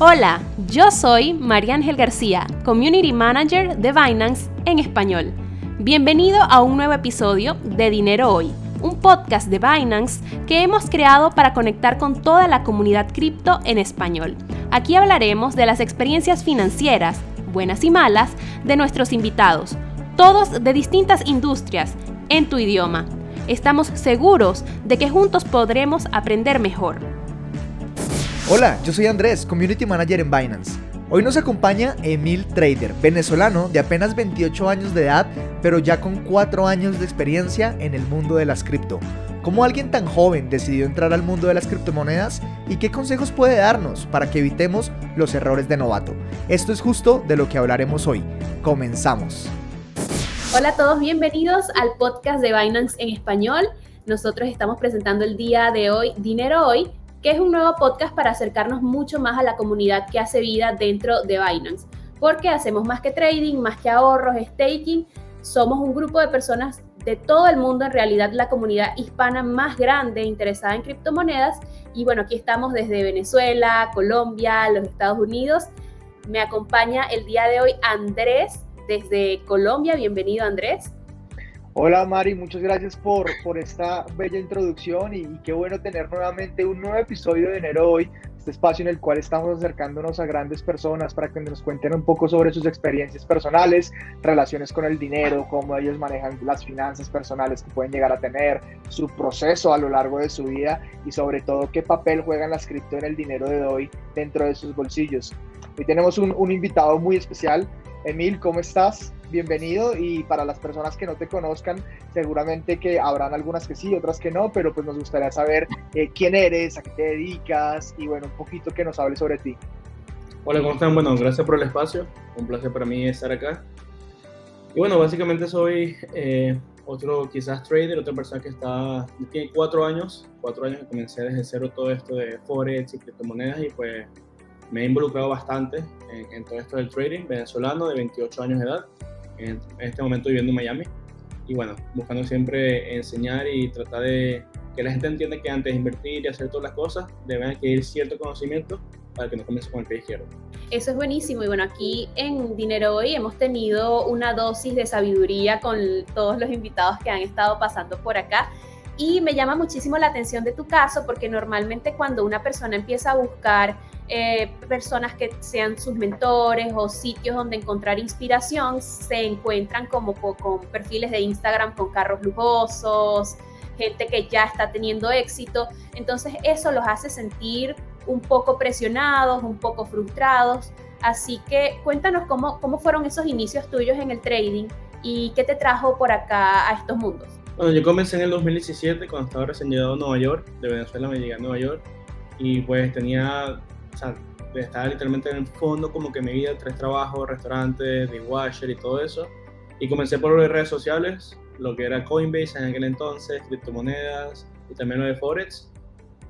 Hola, yo soy María Ángel García, Community Manager de Binance en español. Bienvenido a un nuevo episodio de Dinero Hoy, un podcast de Binance que hemos creado para conectar con toda la comunidad cripto en español. Aquí hablaremos de las experiencias financieras, buenas y malas, de nuestros invitados, todos de distintas industrias, en tu idioma. Estamos seguros de que juntos podremos aprender mejor. Hola, yo soy Andrés, Community Manager en Binance. Hoy nos acompaña Emil Trader, venezolano de apenas 28 años de edad, pero ya con 4 años de experiencia en el mundo de las cripto. ¿Cómo alguien tan joven decidió entrar al mundo de las criptomonedas y qué consejos puede darnos para que evitemos los errores de novato? Esto es justo de lo que hablaremos hoy. Comenzamos. Hola a todos, bienvenidos al podcast de Binance en español. Nosotros estamos presentando el día de hoy Dinero Hoy, que es un nuevo podcast para acercarnos mucho más a la comunidad que hace vida dentro de Binance, porque hacemos más que trading, más que ahorros, staking, somos un grupo de personas de todo el mundo, en realidad la comunidad hispana más grande interesada en criptomonedas. Y bueno, aquí estamos desde Venezuela, Colombia, los Estados Unidos. Me acompaña el día de hoy Andrés desde Colombia. Bienvenido Andrés. Hola Mari, muchas gracias por, por esta bella introducción y, qué bueno tener nuevamente un nuevo episodio de enero hoy, este espacio en el cual estamos acercándonos a grandes personas para que nos cuenten un poco sobre sus experiencias personales, relaciones con el dinero, cómo ellos manejan las finanzas personales que pueden llegar a tener, su proceso a lo largo de su vida y sobre todo qué papel juegan las cripto en el dinero de hoy dentro de sus bolsillos. Hoy tenemos un invitado muy especial, Emil, ¿cómo estás? bienvenido y para las personas que no te conozcan, seguramente que habrán algunas que sí, otras que no, pero pues nos gustaría saber eh, quién eres, a qué te dedicas y bueno, un poquito que nos hables sobre ti. Hola, ¿cómo están? Bueno, gracias por el espacio, un placer para mí estar acá. Y bueno, básicamente soy eh, otro quizás trader, otra persona que está, tiene cuatro años, cuatro años que comencé desde cero todo esto de Forex y criptomonedas y pues me he involucrado bastante en, en, todo esto del trading, venezolano de 28 años de edad en este momento viviendo en Miami. Y bueno, buscando siempre enseñar y tratar de que la gente entienda que antes de invertir y hacer todas las cosas, deben adquirir cierto conocimiento para que no comience con el pie izquierdo. Eso es buenísimo. Y bueno, aquí en Dinero Hoy hemos tenido una dosis de sabiduría con todos los invitados que han estado pasando por acá. Y me llama muchísimo la atención de tu caso porque normalmente cuando una persona empieza a buscar eh, personas que sean sus mentores o sitios donde encontrar inspiración, se encuentran como con perfiles de Instagram con carros lujosos, gente que ya está teniendo éxito. Entonces eso los hace sentir un poco presionados, un poco frustrados. Así que cuéntanos cómo, cómo fueron esos inicios tuyos en el trading y qué te trajo por acá a estos mundos. Bueno, yo comencé en el 2017 cuando estaba recién llegado a Nueva York. De Venezuela me llegué a Nueva York y pues tenía, o sea, estaba literalmente en el fondo como que mi vida, tres trabajos, restaurantes, washer y todo eso. Y comencé por redes sociales, lo que era Coinbase en aquel entonces, criptomonedas y también lo de Forex.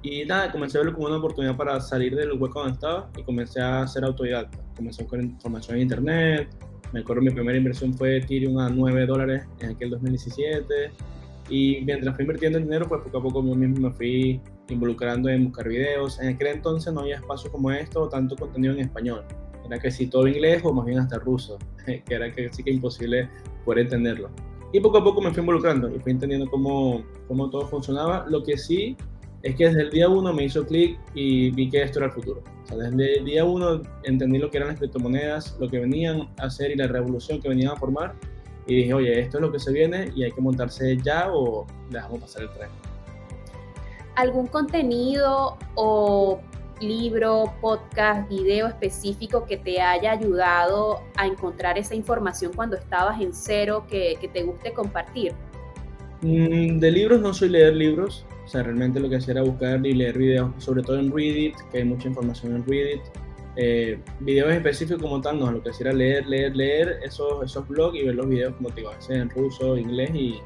Y nada, comencé a verlo como una oportunidad para salir del hueco donde estaba y comencé a ser autodidacta. Comencé con información en internet. Me acuerdo mi primera inversión fue Ethereum a 9 dólares en aquel 2017 y mientras fui invirtiendo el dinero, pues poco a poco yo mismo me fui involucrando en buscar videos. En aquel entonces no había espacios como esto o tanto contenido en español. Era que si todo inglés o más bien hasta ruso, que era que sí que imposible poder entenderlo. Y poco a poco me fui involucrando y fui entendiendo cómo, cómo todo funcionaba. Lo que sí es que desde el día uno me hizo clic y vi que esto era el futuro. O sea, desde el día uno entendí lo que eran las criptomonedas, lo que venían a hacer y la revolución que venían a formar y dije, oye, esto es lo que se viene y hay que montarse ya o dejamos pasar el tren. ¿Algún contenido o libro, podcast, video específico que te haya ayudado a encontrar esa información cuando estabas en cero que, que te guste compartir? Mm, de libros no soy leer libros, o sea, realmente lo que hacía era buscar y leer videos, sobre todo en Reddit, que hay mucha información en Reddit eh, videos específicos como tal, no, lo que hacía era leer, leer, leer esos, esos blogs y ver los videos como te iba a hacer en ruso, inglés y,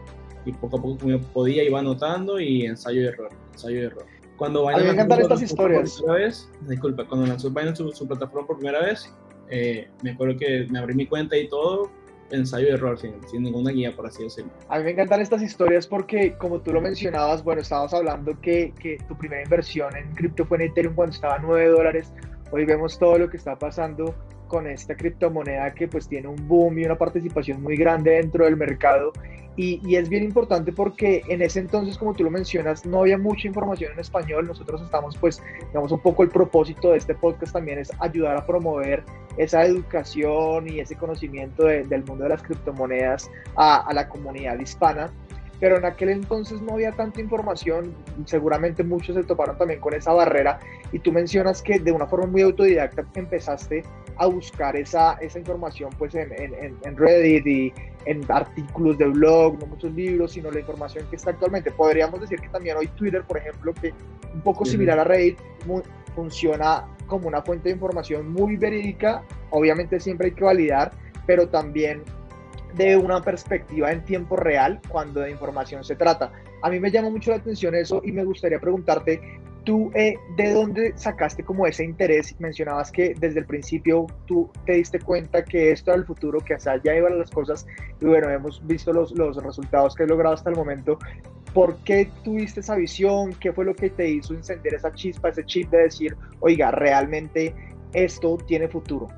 y poco a poco como podía iba anotando y ensayo y error, ensayo y error. Cuando a mí me encantan estas historias. Por vez, disculpa, cuando lanzó Binance su, su, plataforma por primera vez, eh, me acuerdo que me abrí mi cuenta y todo, ensayo y error, sin, sin, ninguna guía, por así decirlo. A mí me encantan estas historias porque, como tú lo mencionabas, bueno, estábamos hablando que, que tu primera inversión en cripto fue en Ethereum cuando estaba a 9 dólares Hoy vemos todo lo que está pasando con esta criptomoneda que pues tiene un boom y una participación muy grande dentro del mercado y, es bien importante porque en ese entonces, como tú lo mencionas, no había mucha información en español. Nosotros estamos, pues, digamos, un poco el propósito de este podcast también es ayudar a promover esa educación y ese conocimiento del mundo de las criptomonedas a, a la comunidad hispana pero en aquel entonces no había tanta información, seguramente muchos se toparon también con esa barrera y tú mencionas que de una forma muy autodidacta empezaste a buscar esa, esa información pues en, en, en Reddit y en artículos de blog, no muchos libros, sino la información que está actualmente. Podríamos decir que también hoy Twitter, por ejemplo, que un poco similar a Reddit, funciona como una fuente de información muy verídica, obviamente siempre hay que validar, pero también de una perspectiva en tiempo real cuando de información se trata. A mí me llama mucho la atención eso y me gustaría preguntarte, tú eh, de dónde sacaste como ese interés? Mencionabas que desde el principio tú te diste cuenta que esto era el futuro, que hacia allá iban las cosas y bueno, hemos visto los, los resultados que has logrado hasta el momento. ¿Por qué tuviste esa visión? ¿Qué fue lo que te hizo encender esa chispa, ese chip de decir, oiga, realmente esto tiene futuro?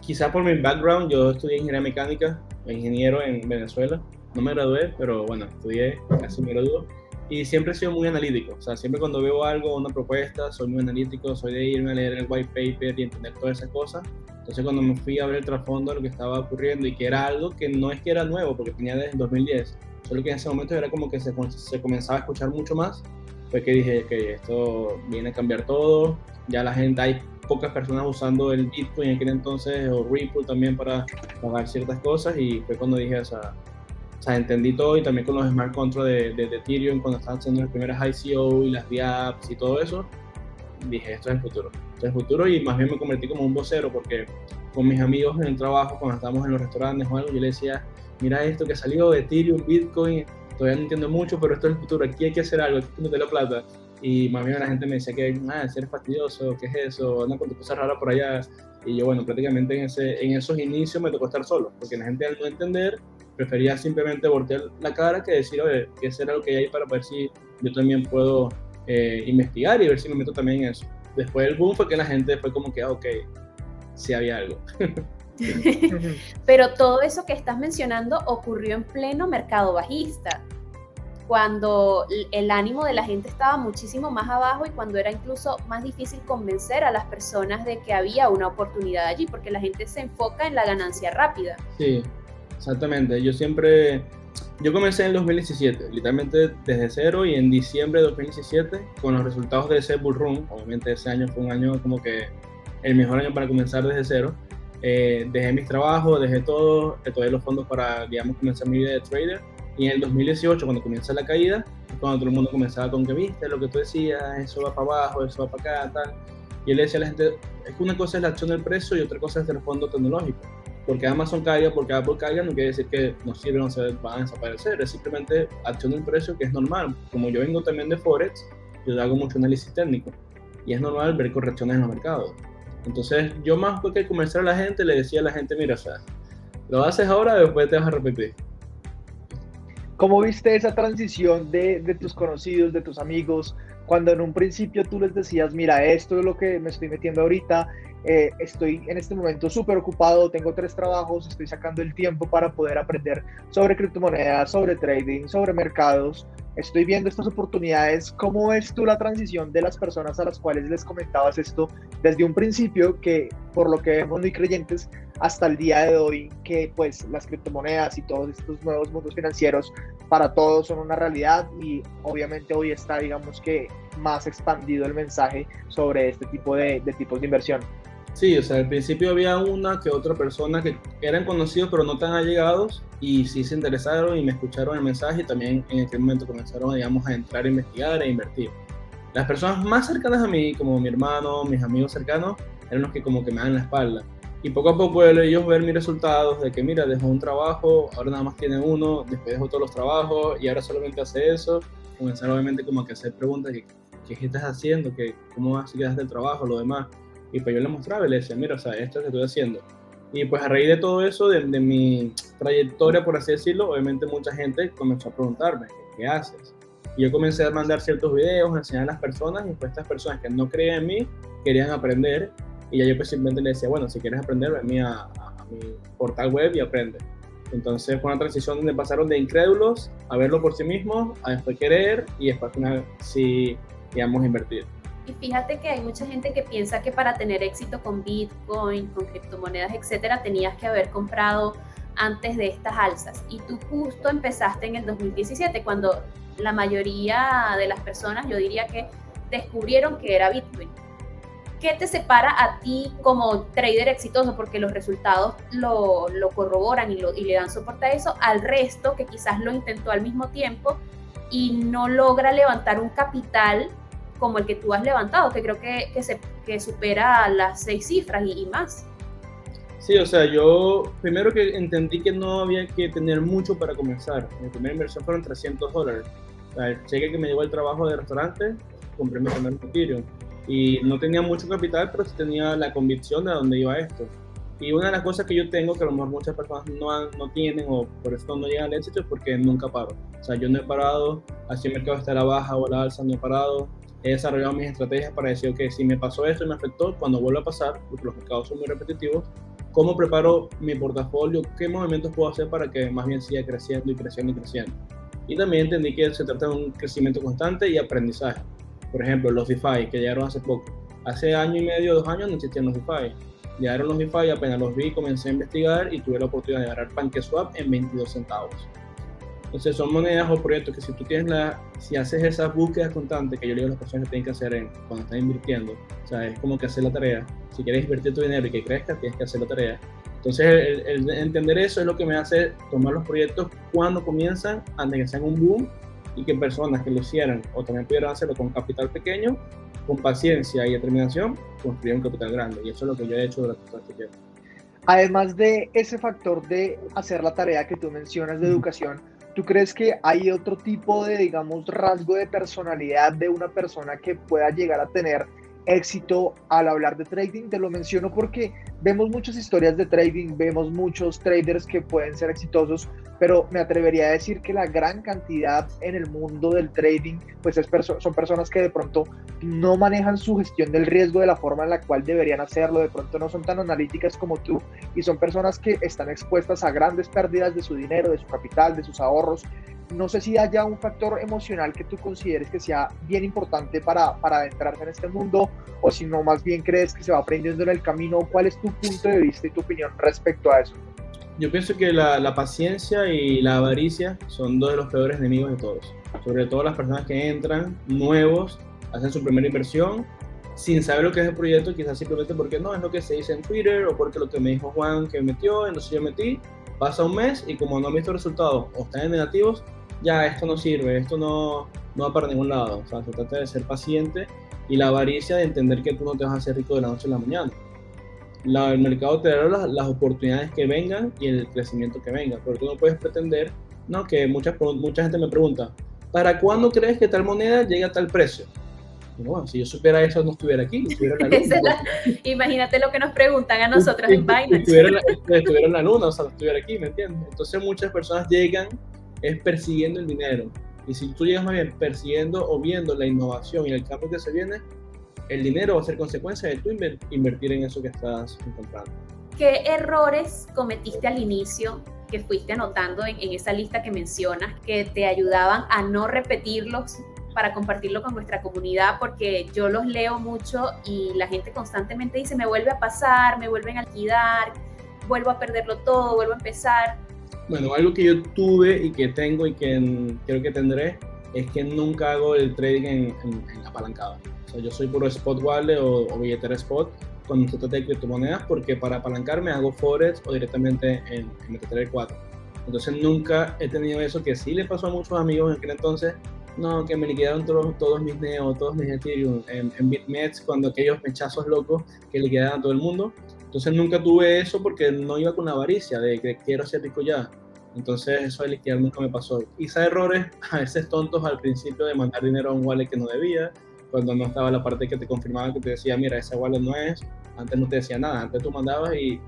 Quizá por mi background, yo estudié ingeniería mecánica, ingeniero en Venezuela. No me gradué, pero bueno, estudié, casi me gradué. Y siempre he sido muy analítico. O sea, siempre cuando veo algo, una propuesta, soy muy analítico, soy de irme a leer el white paper y entender todas esas cosas. Entonces, cuando me fui a ver el trasfondo de lo que estaba ocurriendo y que era algo que no es que era nuevo, porque tenía desde 2010, solo que en ese momento era como que se, se comenzaba a escuchar mucho más, fue que dije que esto viene a cambiar todo. Ya la gente, hay pocas personas usando el Bitcoin en aquel entonces o Ripple también para pagar ciertas cosas y fue cuando dije, o sea, o sea entendí todo y también con los smart contracts de, de, Ethereum cuando estaban haciendo las primeras ICO y las DApps y todo eso, dije, esto es el futuro, esto es el futuro y más bien me convertí como un vocero porque con mis amigos en el trabajo, cuando estábamos en los restaurantes o algo, yo le decía, mira esto que salió de Ethereum, Bitcoin, todavía no entiendo mucho, pero esto es el futuro, aquí hay que hacer algo, aquí hay que meter la plata y más bien la gente me decía que, ah, ser fastidioso, ¿qué es eso? Anda con tu cosa rara por allá. Y yo, bueno, prácticamente en, ese, en esos inicios me tocó estar solo, porque la gente al no entender prefería simplemente voltear la cara que decir, oye, ¿qué será lo que hay para ver si yo también puedo eh, investigar y ver si me meto también en eso? Después del boom fue que la gente fue como que, ah, ok, sí había algo. Pero todo eso que estás mencionando ocurrió en pleno mercado bajista cuando el ánimo de la gente estaba muchísimo más abajo y cuando era incluso más difícil convencer a las personas de que había una oportunidad allí, porque la gente se enfoca en la ganancia rápida. Sí, exactamente. Yo siempre, yo comencé en 2017, literalmente desde cero y en diciembre de 2017 con los resultados de ese bull run, obviamente ese año fue un año como que el mejor año para comenzar desde cero. Eh, dejé mis trabajos, dejé todo, tomé los fondos para, digamos, comenzar mi vida de trader y en el 2018, cuando comienza la caída, cuando todo el mundo comenzaba con que, viste, lo que tú decías, eso va para abajo, eso va para acá, tal. Y él decía a la gente, es que una cosa es la acción del precio y otra cosa es el fondo tecnológico. Porque Amazon caiga, porque Apple caiga, no quiere decir que no sirven o se van a desaparecer. Es simplemente acción del precio que es normal. Como yo vengo también de Forex, yo hago mucho análisis técnico. Y es normal ver correcciones en los mercados. Entonces, yo más que convencer a la gente, le decía a la gente, mira, o sea, lo haces ahora, después te vas a repetir. ¿Cómo viste esa transición de, de, tus conocidos, de tus amigos, cuando en un principio tú les decías, mira, esto es lo que me estoy metiendo ahorita, eh, estoy en este momento súper ocupado, tengo tres trabajos, estoy sacando el tiempo para poder aprender sobre criptomonedas, sobre trading, sobre mercados, estoy viendo estas oportunidades. ¿Cómo ves tú la transición de las personas a las cuales les comentabas esto desde un principio que, por lo que vemos muy creyentes, hasta el día de hoy, que pues las criptomonedas y todos estos nuevos mundos financieros para todos son una realidad y obviamente hoy está, digamos que, más expandido el mensaje sobre este tipo de, de tipos de inversión? Sí, o sea, al principio había una que otra persona que eran conocidos pero no tan allegados y sí se interesaron y me escucharon el mensaje y también en aquel momento comenzaron, digamos, a entrar a investigar e invertir. Las personas más cercanas a mí, como mi hermano, mis amigos cercanos, eran los que como que me dan la espalda. Y poco a poco ellos ver mis resultados de que, mira, dejó un trabajo, ahora nada más tiene uno, después dejó todos los trabajos y ahora solamente hace eso. Comenzaron obviamente como que hacer preguntas, ¿qué, qué estás haciendo? ¿Qué, ¿Cómo vas a seguir el trabajo? Lo demás. Y pues yo le mostraba y le decía, mira, o sea, esto es lo que estoy haciendo. Y pues a raíz de todo eso, de, mi trayectoria, por así decirlo, obviamente mucha gente comenzó a preguntarme, ¿qué, haces? Y yo comencé a mandar ciertos videos, a enseñar a las personas, y pues estas personas que no creían en mí, querían aprender, y ya yo pues simplemente le decía, bueno, si quieres aprender, ven a, a, mi portal web y aprende. Entonces fue una transición donde pasaron de incrédulos a verlo por sí mismos, a después querer y después final sí, digamos, invertir. Y fíjate que hay mucha gente que piensa que para tener éxito con Bitcoin, con criptomonedas, etcétera, tenías que haber comprado antes de estas alzas. Y tú justo empezaste en el 2017, cuando la mayoría de las personas, yo diría que descubrieron que era Bitcoin. ¿Qué te separa a ti como trader exitoso? Porque los resultados lo, corroboran y, y le dan soporte a eso, al resto que quizás lo intentó al mismo tiempo y no logra levantar un capital como el que tú has levantado, que creo que, que, se, que supera las seis cifras y, y más. Sí, o sea, yo primero que entendí que no había que tener mucho para comenzar. Mi primera inversión fueron 300 dólares. El cheque que me llevó el trabajo de restaurante, compré mi primer Ethereum. Y no tenía mucho capital, pero sí tenía la convicción de dónde iba esto. Y una de las cosas que yo tengo, que a lo mejor muchas personas no, no tienen o por eso no llegan al éxito, es porque nunca paro. O sea, yo no he parado, así el mercado está a la baja o a la alza, no he parado. He desarrollado mis estrategias para decir, ok, si me pasó esto y me afectó, cuando vuelva a pasar, porque los mercados son muy repetitivos, ¿cómo preparo mi portafolio? ¿Qué movimientos puedo hacer para que más bien siga creciendo y creciendo y creciendo? Y también entendí que se trata de un crecimiento constante y aprendizaje. Por ejemplo, los DeFi, que llegaron hace poco. Hace año y medio, dos años, no existían los DeFi. Llegaron los DeFi, apenas los vi, comencé a investigar y tuve la oportunidad de agarrar PancakeSwap en 22 centavos. Entonces son monedas o proyectos que si tú tienes la, si haces esas búsquedas constantes que yo le digo a las personas que tienen que hacer en, cuando están invirtiendo, o sea, es como que hacer la tarea. Si quieres invertir tu dinero y que crezca, tienes que hacer la tarea. Entonces el, entender eso es lo que me hace tomar los proyectos cuando comienzan, antes de que sean un boom y que personas que lo hicieran o también pudieran hacerlo con capital pequeño, con paciencia y determinación, construir un capital grande. Y eso es lo que yo he hecho durante todo este tiempo. Además de ese factor de hacer la tarea que tú mencionas de educación, ¿Tú crees que hay otro tipo de, digamos, rasgo de personalidad de una persona que pueda llegar a tener éxito al hablar de trading. Te lo menciono porque vemos muchas historias de trading, vemos muchos traders que pueden ser exitosos, pero me atrevería a decir que la gran cantidad en el mundo del trading, pues es son personas que de pronto no manejan su gestión del riesgo de la forma en la cual deberían hacerlo, de pronto no son tan analíticas como tú y son personas que están expuestas a grandes pérdidas de su dinero, de su capital, de sus ahorros no sé si haya un factor emocional que tú consideres que sea bien importante para, para adentrarse en este mundo o si no, más bien crees que se va aprendiendo en el camino. ¿Cuál es tu punto de vista y tu opinión respecto a eso? Yo pienso que la, paciencia y la avaricia son dos de los peores enemigos de todos. Sobre todo las personas que entran nuevos, hacen su primera inversión sin saber lo que es el proyecto, quizás simplemente porque no, es lo que se dice en Twitter o porque lo que me dijo Juan que metió, entonces yo metí, pasa un mes y como no han visto resultados o están en negativos, ya esto no sirve, esto no, no va para ningún lado. O sea, se trata de ser paciente y la avaricia de entender que tú no te vas a hacer rico de la noche a la mañana. La, el mercado te dará las, las, oportunidades que vengan y el crecimiento que venga, pero tú no puedes pretender, no, que mucha, mucha gente me pregunta, ¿para cuándo crees que tal moneda llegue a tal precio? bueno, si yo supiera eso, no estuviera aquí. Estuviera en la luna, imagínate lo que nos preguntan a nosotros en Binance. Estuviera en, la, estuviera en la luna, o sea, no estuviera aquí, ¿me entiendes? Entonces muchas personas llegan es persiguiendo el dinero. Y si tú llegas más bien persiguiendo o viendo la innovación y el cambio que se viene, el dinero va a ser consecuencia de tú invertir en eso que estás encontrando. ¿Qué errores cometiste al inicio que fuiste anotando en, en esa lista que mencionas que te ayudaban a no repetirlos para compartirlo con nuestra comunidad porque yo los leo mucho y la gente constantemente dice me vuelve a pasar, me vuelven a alquilar, vuelvo a perderlo todo, vuelvo a empezar. Bueno, algo que yo tuve y que tengo y que creo que tendré es que nunca hago el trading en, en, apalancado. Sea, yo soy puro spot wallet o, o billetera spot con se trata de criptomonedas porque para apalancarme hago forex o directamente en, en MetaTrader 4. Entonces nunca he tenido eso que sí le pasó a muchos amigos en aquel entonces. No, que me liquidaron todos, todos mis Neo, todos mis Ethereum en, en BitMEX cuando aquellos mechazos locos que liquidaban a todo el mundo. Entonces nunca tuve eso porque no iba con la avaricia de que quiero ser rico ya. Entonces eso de liquidar nunca me pasó. Hice errores a veces tontos al principio de mandar dinero a un wallet que no debía, cuando no estaba la parte que te confirmaba que te decía, mira, ese wallet no es, antes no te decía nada, antes tú mandabas y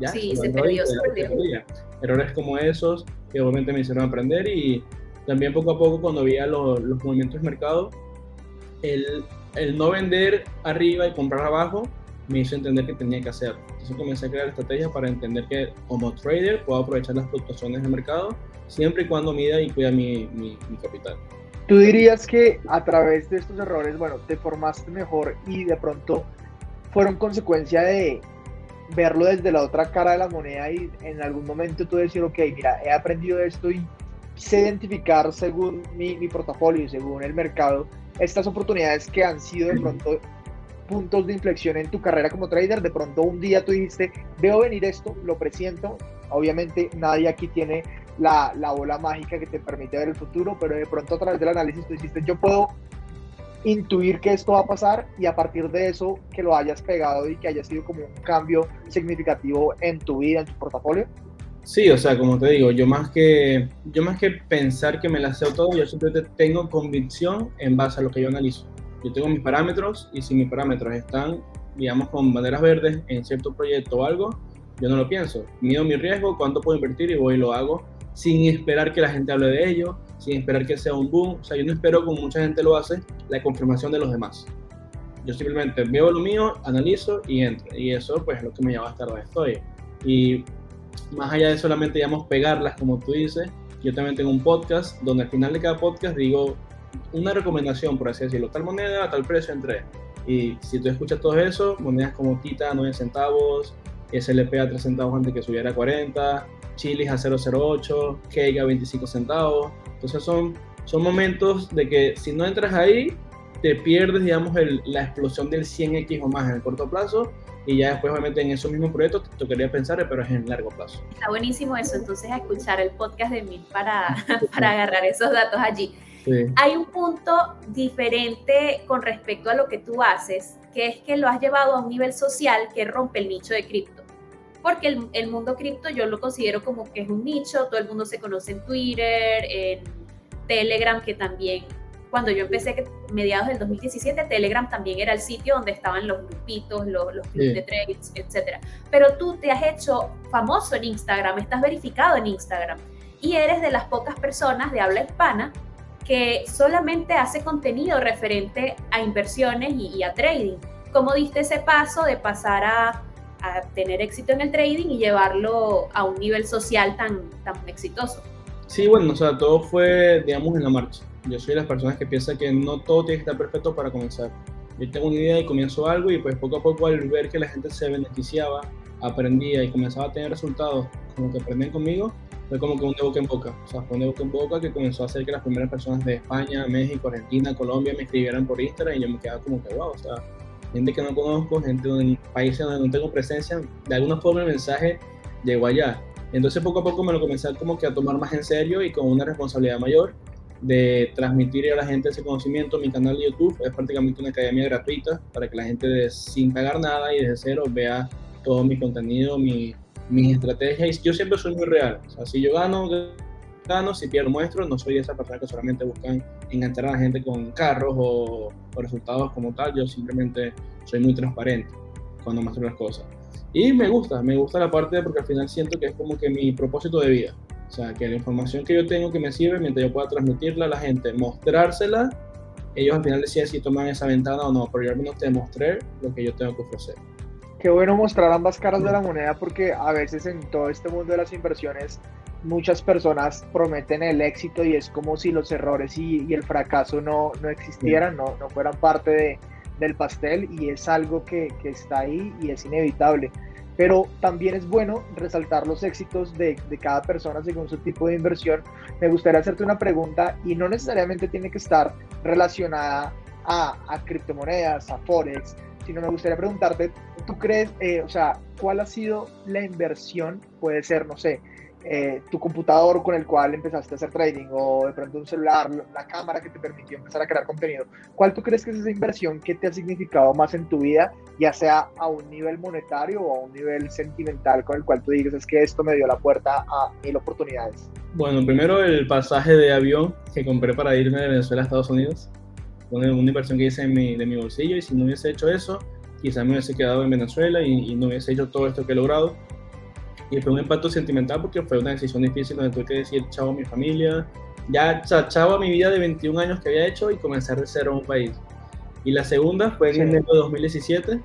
ya. Sí, se, perdió, se perdió. Errores como esos que obviamente me hicieron aprender y también poco a poco cuando veía los, los movimientos de mercado, el, el no vender arriba y comprar abajo me hizo entender que tenía que hacer. Entonces comencé a crear estrategias para entender que como trader puedo aprovechar las fluctuaciones del mercado siempre y cuando mida y cuida mi, mi, mi capital. ¿Tú dirías que a través de estos errores, bueno, te formaste mejor y de pronto fueron consecuencia de verlo desde la otra cara de la moneda y en algún momento tú decir, ok, mira, he aprendido esto y sé identificar según mi, mi portafolio y según el mercado estas oportunidades que han sido de pronto puntos de inflexión en tu carrera como trader, de pronto un día tú dijiste, veo venir esto, lo presiento, obviamente nadie aquí tiene la, la, bola mágica que te permite ver el futuro, pero de pronto a través del análisis tú dijiste, yo puedo intuir que esto va a pasar y a partir de eso que lo hayas pegado y que haya sido como un cambio significativo en tu vida, en tu portafolio. Sí, o sea, como te digo, yo más que, yo más que pensar que me la sé todo, yo simplemente tengo convicción en base a lo que yo analizo. Yo tengo mis parámetros y si mis parámetros están, digamos, con banderas verdes en cierto proyecto o algo, yo no lo pienso. Mido mi riesgo, cuánto puedo invertir y voy y lo hago sin esperar que la gente hable de ello, sin esperar que sea un boom. O sea, yo no espero, como mucha gente lo hace, la confirmación de los demás. Yo simplemente veo lo mío, analizo y entro. Y eso, pues, es lo que me lleva a estar donde estoy. Y más allá de solamente, digamos, pegarlas, como tú dices, yo también tengo un podcast donde al final de cada podcast digo una recomendación, por así decirlo, tal moneda, tal precio entre. Y si tú escuchas todo eso, monedas como Tita 9 centavos, SLP a 3 centavos antes que subiera a 40, Chilis a 008, Cake a 25 centavos. Entonces son, son momentos de que si no entras ahí, te pierdes, digamos, el, la explosión del 100x o más en el corto plazo y ya después obviamente en esos mismos proyectos te tocaría pensar, pero es en largo plazo. Está buenísimo eso, entonces a escuchar el podcast de mí para, para agarrar esos datos allí. Sí. Hay un punto diferente con respecto a lo que tú haces, que es que lo has llevado a un nivel social que rompe el nicho de cripto. Porque el, el mundo cripto yo lo considero como que es un nicho, todo el mundo se conoce en Twitter, en Telegram, que también cuando yo empecé, que mediados del 2017, Telegram también era el sitio donde estaban los grupitos, los, los clubs sí. de trades, etc. Pero tú te has hecho famoso en Instagram, estás verificado en Instagram y eres de las pocas personas de habla hispana que solamente hace contenido referente a inversiones y, y a trading. ¿Cómo diste ese paso de pasar a, a, tener éxito en el trading y llevarlo a un nivel social tan, tan exitoso? Sí, bueno, o sea, todo fue, digamos, en la marcha. Yo soy de las personas que piensan que no todo tiene que estar perfecto para comenzar. Yo tengo una idea y comienzo algo y pues poco a poco al ver que la gente se beneficiaba, aprendía y comenzaba a tener resultados como que aprenden conmigo, fue como que un de boca en boca. O sea, fue un de boca en boca que comenzó a hacer que las primeras personas de España, México, Argentina, Colombia me escribieran por Instagram y yo me quedaba como que, wow, o sea, gente que no conozco, gente en países donde no tengo presencia, de alguna forma el mensaje llegó allá. Entonces poco a poco me lo comencé como que a tomar más en serio y con una responsabilidad mayor de transmitir a la gente ese conocimiento. Mi canal de YouTube es prácticamente una academia gratuita para que la gente sin pagar nada y desde cero vea todo mi contenido, mi, mis estrategias. Yo siempre soy muy real. O sea, si yo gano, si pierdo, muestro. No soy esa persona que solamente buscan enganchar a la gente con carros o, o resultados como tal. Yo simplemente soy muy transparente cuando muestro las cosas. Y me gusta, me gusta la parte porque al final siento que es como que mi propósito de vida. O sea, que la información que yo tengo que me sirve, mientras yo pueda transmitirla a la gente, mostrársela, ellos al final deciden si toman esa ventana o no, pero yo al menos te mostré lo que yo tengo que ofrecer. Qué bueno mostrar ambas caras de la moneda porque a veces en todo este mundo de las inversiones muchas personas prometen el éxito y es como si los errores y, y el fracaso no, no existieran, no, no fueran parte de, del pastel y es algo que, que, está ahí y es inevitable. Pero también es bueno resaltar los éxitos de, de, cada persona según su tipo de inversión. Me gustaría hacerte una pregunta y no necesariamente tiene que estar relacionada a, a criptomonedas, a Forex, sino me gustaría preguntarte, ¿tú crees, eh, o sea, cuál ha sido la inversión? Puede ser, no sé, eh, tu computador con el cual empezaste a hacer trading o de pronto un celular, la cámara que te permitió empezar a crear contenido. ¿Cuál tú crees que es esa inversión que te ha significado más en tu vida, ya sea a un nivel monetario o a un nivel sentimental con el cual tú digas es que esto me dio la puerta a mil oportunidades? Bueno, primero el pasaje de avión que compré para irme de Venezuela a Estados Unidos. Una, una inversión que hice mi, de mi bolsillo y si no hubiese hecho eso, quizás me hubiese quedado en Venezuela y, y no hubiese hecho todo esto que he logrado y fue un impacto sentimental porque fue una decisión difícil donde tuve que decir chao a mi familia, ya chao a mi vida de 21 años que había hecho y comenzar de cero en un país. Y la segunda fue en sí. enero de 2017,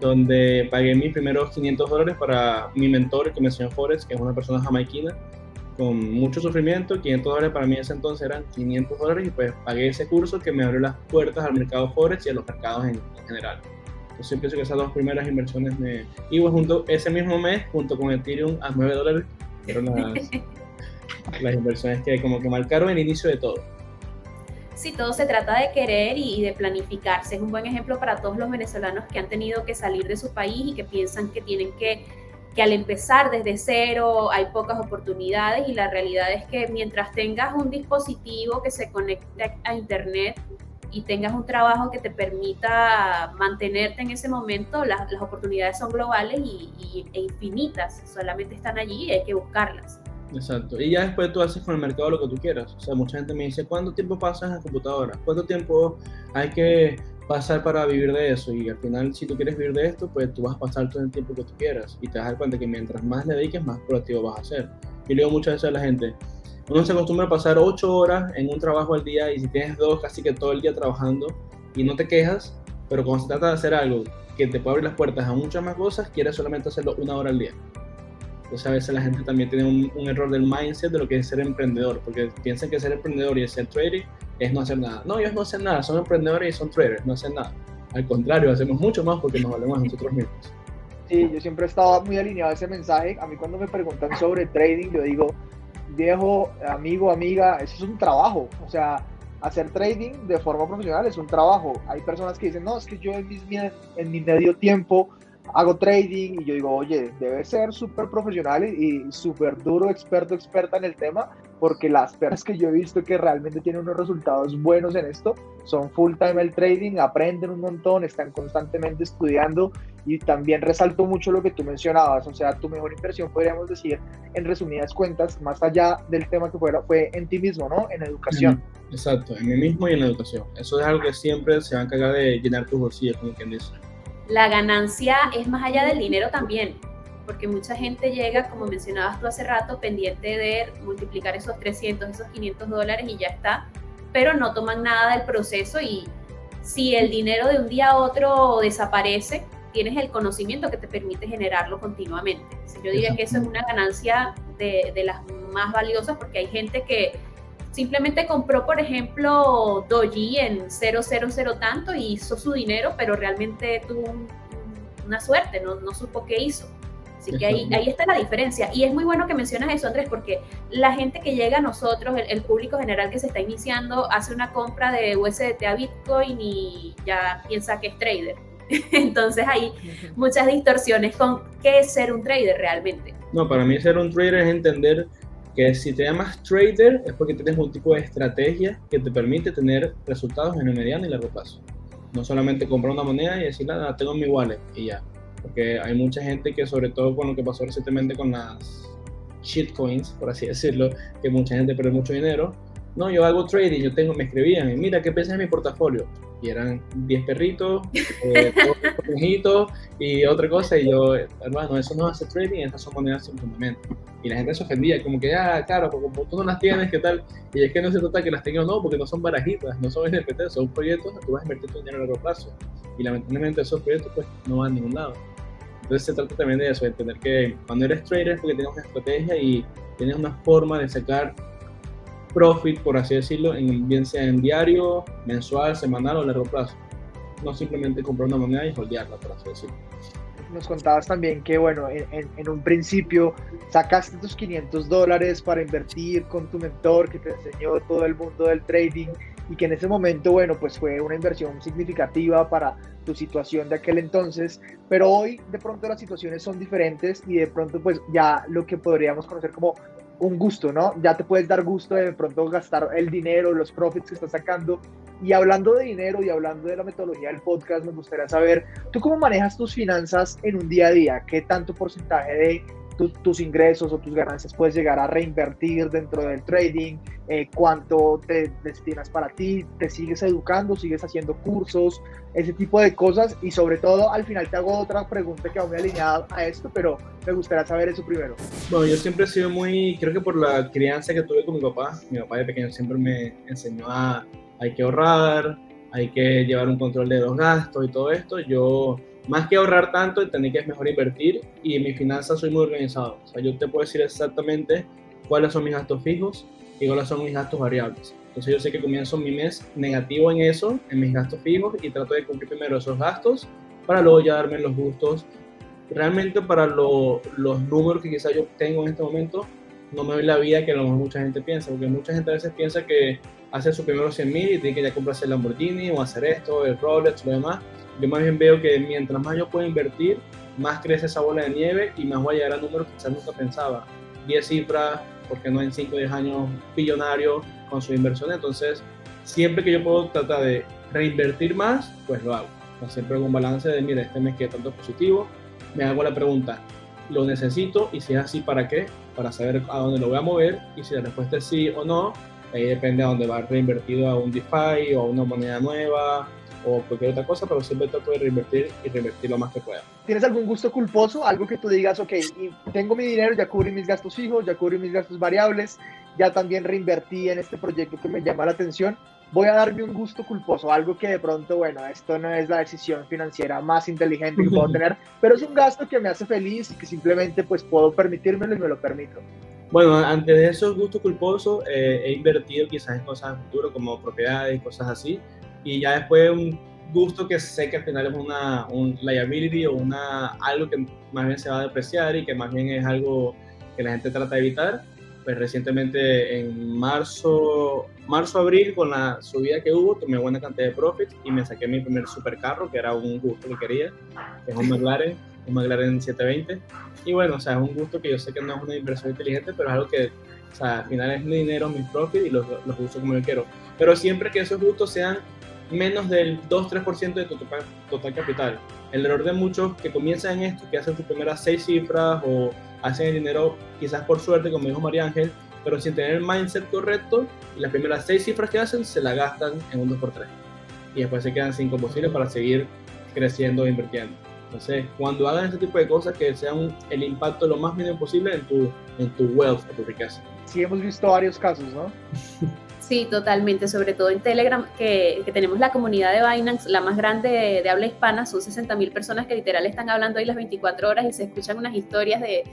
donde pagué mis primeros 500 dólares para mi mentor que me enseñó Forex, que es una persona jamaiquina, con mucho sufrimiento. 500 dólares para mí en ese entonces eran 500 dólares y pues pagué ese curso que me abrió las puertas al mercado Forex y a los mercados en, general. Entonces pienso que esas dos primeras inversiones. Y pues, junto, ese mismo mes, junto con Ethereum a 9 dólares, fueron las, las inversiones que como que marcaron el inicio de todo. Sí, todo se trata de querer y, de planificarse. Es un buen ejemplo para todos los venezolanos que han tenido que salir de su país y que piensan que tienen que, que al empezar desde cero hay pocas oportunidades y la realidad es que mientras tengas un dispositivo que se conecte a Internet y tengas un trabajo que te permita mantenerte en ese momento, las, las oportunidades son globales y, e infinitas, solamente están allí y hay que buscarlas. Exacto. Y ya después tú haces con el mercado lo que tú quieras. O sea, mucha gente me dice, ¿cuánto tiempo pasas en la computadora? ¿Cuánto tiempo hay que pasar para vivir de eso? Y al final, si tú quieres vivir de esto, pues tú vas a pasar todo el tiempo que tú quieras. Y te vas a dar cuenta que mientras más le dediques, más productivo vas a ser. Y le digo muchas veces a la gente, uno se acostumbra a pasar ocho horas en un trabajo al día y si tienes dos, casi que todo el día trabajando y no te quejas, pero cuando se trata de hacer algo que te puede abrir las puertas a muchas más cosas, quieres solamente hacerlo una hora al día. Entonces a veces la gente también tiene un, error del mindset de lo que es ser emprendedor, porque piensan que ser emprendedor y ser trader es no hacer nada. No, ellos no hacen nada, son emprendedores y son traders, no hacen nada. Al contrario, hacemos mucho más porque nos valemos a nosotros mismos. Sí, yo siempre he estado muy alineado a ese mensaje. A mí cuando me preguntan sobre trading, yo digo, viejo, amigo, amiga, eso es un trabajo. O sea, hacer trading de forma profesional es un trabajo. Hay personas que dicen, no, es que yo en, mis, en mi medio tiempo hago trading y yo digo, oye, debe ser súper profesional y, súper duro, experto, experta en el tema, porque las personas que yo he visto que realmente tienen unos resultados buenos en esto son full time el trading, aprenden un montón, están constantemente estudiando y también resalto mucho lo que tú mencionabas, o sea, tu mejor inversión podríamos decir en resumidas cuentas, más allá del tema que fuera, fue en ti mismo, ¿no? En educación. Exacto, en mí mismo y en la educación. Eso es algo que siempre se va a encargar de llenar tus bolsillos, como quien dice la ganancia es más allá del dinero también, porque mucha gente llega, como mencionabas tú hace rato, pendiente de multiplicar esos 300, esos 500 dólares y ya está, pero no toman nada del proceso y si el dinero de un día a otro desaparece, tienes el conocimiento que te permite generarlo continuamente. Yo diría que eso es una ganancia de, de las más valiosas porque hay gente que simplemente compró, por ejemplo, Doji en 000 tanto y hizo su dinero, pero realmente tuvo una suerte, no, no supo qué hizo. Así que ahí, ahí está la diferencia. Y es muy bueno que mencionas eso, Andrés, porque la gente que llega a nosotros, el, público general que se está iniciando, hace una compra de USDT a Bitcoin y ya piensa que es trader. Entonces hay muchas distorsiones con qué es ser un trader realmente. No, para mí ser un trader es entender que si te llamas trader es porque tienes un tipo de estrategia que te permite tener resultados en el mediano y largo plazo. No solamente comprar una moneda y decir, nada, tengo mi wallet y ya. Porque hay mucha gente que, sobre todo con lo que pasó recientemente con las shitcoins, por así decirlo, que mucha gente pierde mucho dinero. No, yo hago trading, yo tengo, me escribían, y mira, ¿qué piensas en mi portafolio? Y eran 10 perritos, eh, y otra cosa, y yo, hermano, eso no hace trading, esas son monedas sin fundamento. Y la gente se ofendía, como que, ah, claro, como tú no las tienes, ¿qué tal? Y es que no se trata que las tengas o no, porque no son barajitas, no son NFTs, son proyectos que tú vas a invertir tu dinero a largo plazo. Y lamentablemente esos proyectos pues no van a ningún lado. Entonces se trata también de eso, de entender que cuando eres trader es porque tienes una estrategia y tienes una forma de sacar profit, por así decirlo, en, bien sea en diario, mensual, semanal o largo plazo. No simplemente comprar una moneda y holdearla, por así decirlo. Nos contabas también que, bueno, en, en, un principio sacaste tus 500 dólares para invertir con tu mentor que te enseñó todo el mundo del trading y que en ese momento, bueno, pues fue una inversión significativa para tu situación de aquel entonces, pero hoy de pronto las situaciones son diferentes y de pronto pues ya lo que podríamos conocer como un gusto, ¿no? Ya te puedes dar gusto de, pronto gastar el dinero, los profits que estás sacando. Y hablando de dinero y hablando de la metodología del podcast, me gustaría saber, ¿tú cómo manejas tus finanzas en un día a día? ¿Qué tanto porcentaje de tus ingresos o tus ganancias puedes llegar a reinvertir dentro del trading, eh, cuánto te destinas para ti, te sigues educando, sigues haciendo cursos, ese tipo de cosas y sobre todo al final te hago otra pregunta que va muy alineada a esto, pero me gustaría saber eso primero. Bueno, yo siempre he sido muy, creo que por la crianza que tuve con mi papá, mi papá de pequeño siempre me enseñó a hay que ahorrar, hay que llevar un control de los gastos y todo esto, yo más que ahorrar tanto, entendí que es mejor invertir y en mis finanzas soy muy organizado. O sea, yo te puedo decir exactamente cuáles son mis gastos fijos y cuáles son mis gastos variables. Entonces yo sé que comienzo mi mes negativo en eso, en mis gastos fijos y trato de cumplir primero esos gastos para luego ya darme los gustos. Realmente para los números que quizás yo tengo en este momento, no me doy la vida que a lo mejor mucha gente piensa, porque mucha gente a veces piensa que hace sus primeros 100 mil y tiene que ya comprarse el Lamborghini o hacer esto, el Rolex, lo demás. Yo más bien veo que mientras más yo puedo invertir, más crece esa bola de nieve y más voy a llegar a números que quizás nunca pensaba. 10 cifras, porque no en 5 o 10 años billonario con su inversión. Entonces, siempre que yo puedo tratar de reinvertir más, pues lo hago. siempre hago un balance de, mira, este mes que tanto positivo. Me hago la pregunta, ¿lo necesito? Y si es así, ¿para qué? Para saber a dónde lo voy a mover. Y si la respuesta es sí o no, ahí depende a dónde va reinvertido a un DeFi o a una moneda nueva o cualquier otra cosa, pero siempre trato de reinvertir y reinvertir lo más que pueda. ¿Tienes algún gusto culposo? Algo que tú digas, ok, tengo mi dinero, ya cubrí mis gastos fijos, ya cubrí mis gastos variables, ya también reinvertí en este proyecto que me llama la atención. Voy a darme un gusto culposo, algo que de pronto, bueno, esto no es la decisión financiera más inteligente que puedo tener, pero es un gasto que me hace feliz y que simplemente pues puedo permitírmelo y me lo permito. Bueno, antes de esos gustos culposos, eh, he invertido quizás en cosas de futuro como propiedades, cosas así, y ya después un gusto que sé que al final es una un liability o una, algo que más bien se va a depreciar y que más bien es algo que la gente trata de evitar. Pues recientemente en marzo, marzo, abril, con la subida que hubo, tomé buena cantidad de profit y me saqué mi primer supercarro, que era un gusto que quería, que es un McLaren, un McLaren 720. Y bueno, o sea, es un gusto que yo sé que no es una inversión inteligente, pero es algo que, o sea, al final es mi dinero, mi profit y los, los gustos como yo quiero. Pero siempre que esos gustos sean menos del 2-3% de tu total, capital. El error de muchos que comienzan en esto, que hacen sus primeras seis cifras o hacen el dinero quizás por suerte, como dijo María Ángel, pero sin tener el mindset correcto, las primeras seis cifras que hacen se la gastan en un 2x3. Y después se quedan cinco posibles para seguir creciendo e invirtiendo. Entonces, cuando hagan este tipo de cosas, que sean el impacto lo más mínimo posible en tu, en tu wealth, en tu riqueza. Sí, hemos visto varios casos, ¿no? Sí, totalmente, sobre todo en Telegram, que, tenemos la comunidad de Binance, la más grande de, habla hispana, son 60 mil personas que literal están hablando ahí las 24 horas y se escuchan unas historias de,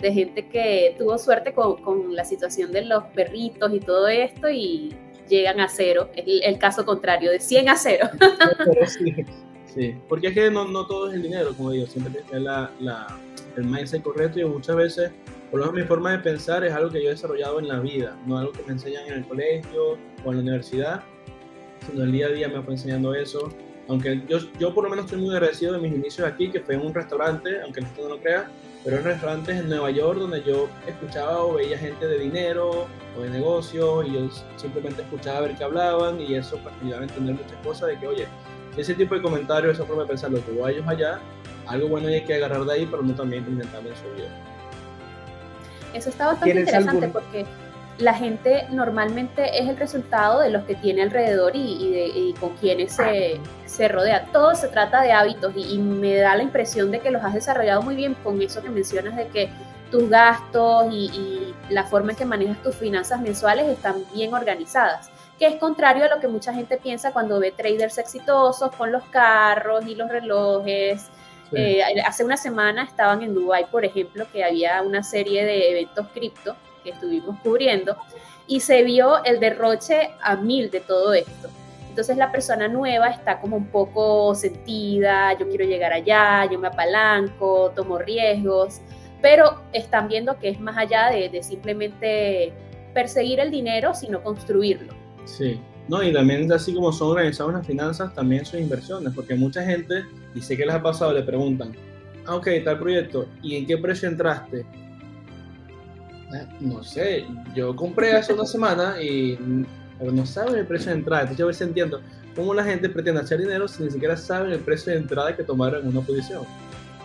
gente que tuvo suerte con, la situación de los perritos y todo esto y llegan a cero, es el, caso contrario, de 100 a cero. Sí, porque es que no, todo es el dinero, como digo, siempre tienes que tener el mindset correcto y muchas veces por lo menos mi forma de pensar es algo que yo he desarrollado en la vida, no algo que me enseñan en el colegio o en la universidad, sino el día a día me fue enseñando eso. Aunque yo, yo por lo menos estoy muy agradecido de mis inicios aquí, que fue en un restaurante, aunque usted no lo crea, pero en restaurantes en Nueva York donde yo escuchaba o veía gente de dinero o de negocio y yo simplemente escuchaba a ver qué hablaban y eso pues, me ayudaba a entender muchas cosas de que, oye, ese tipo de comentarios, esa forma de pensar, lo que voy a ellos allá, algo bueno hay que agarrar de ahí, pero no también implementarlo en su vida. Eso está bastante interesante porque la gente normalmente es el resultado de los que tiene alrededor y, con quienes se, rodea. Todo se trata de hábitos y, me da la impresión de que los has desarrollado muy bien con eso que mencionas de que tus gastos y, la forma en que manejas tus finanzas mensuales están bien organizadas, que es contrario a lo que mucha gente piensa cuando ve traders exitosos con los carros y los relojes eh, hace una semana estaban en Dubai, por ejemplo, que había una serie de eventos cripto que estuvimos cubriendo y se vio el derroche a mil de todo esto. Entonces la persona nueva está como un poco sentida, yo quiero llegar allá, yo me apalanco, tomo riesgos, pero están viendo que es más allá de, de simplemente perseguir el dinero, sino construirlo. Sí, no, y también así como son organizadas las finanzas, también son inversiones, porque mucha gente, y sé que les ha pasado, le preguntan, ah, ok, tal proyecto, ¿y en qué precio entraste? Ah, no sé, yo compré hace una semana y no saben el precio de entrada. Entonces yo a veces entiendo cómo la gente pretende hacer dinero si ni siquiera saben el precio de entrada que tomaron en una posición.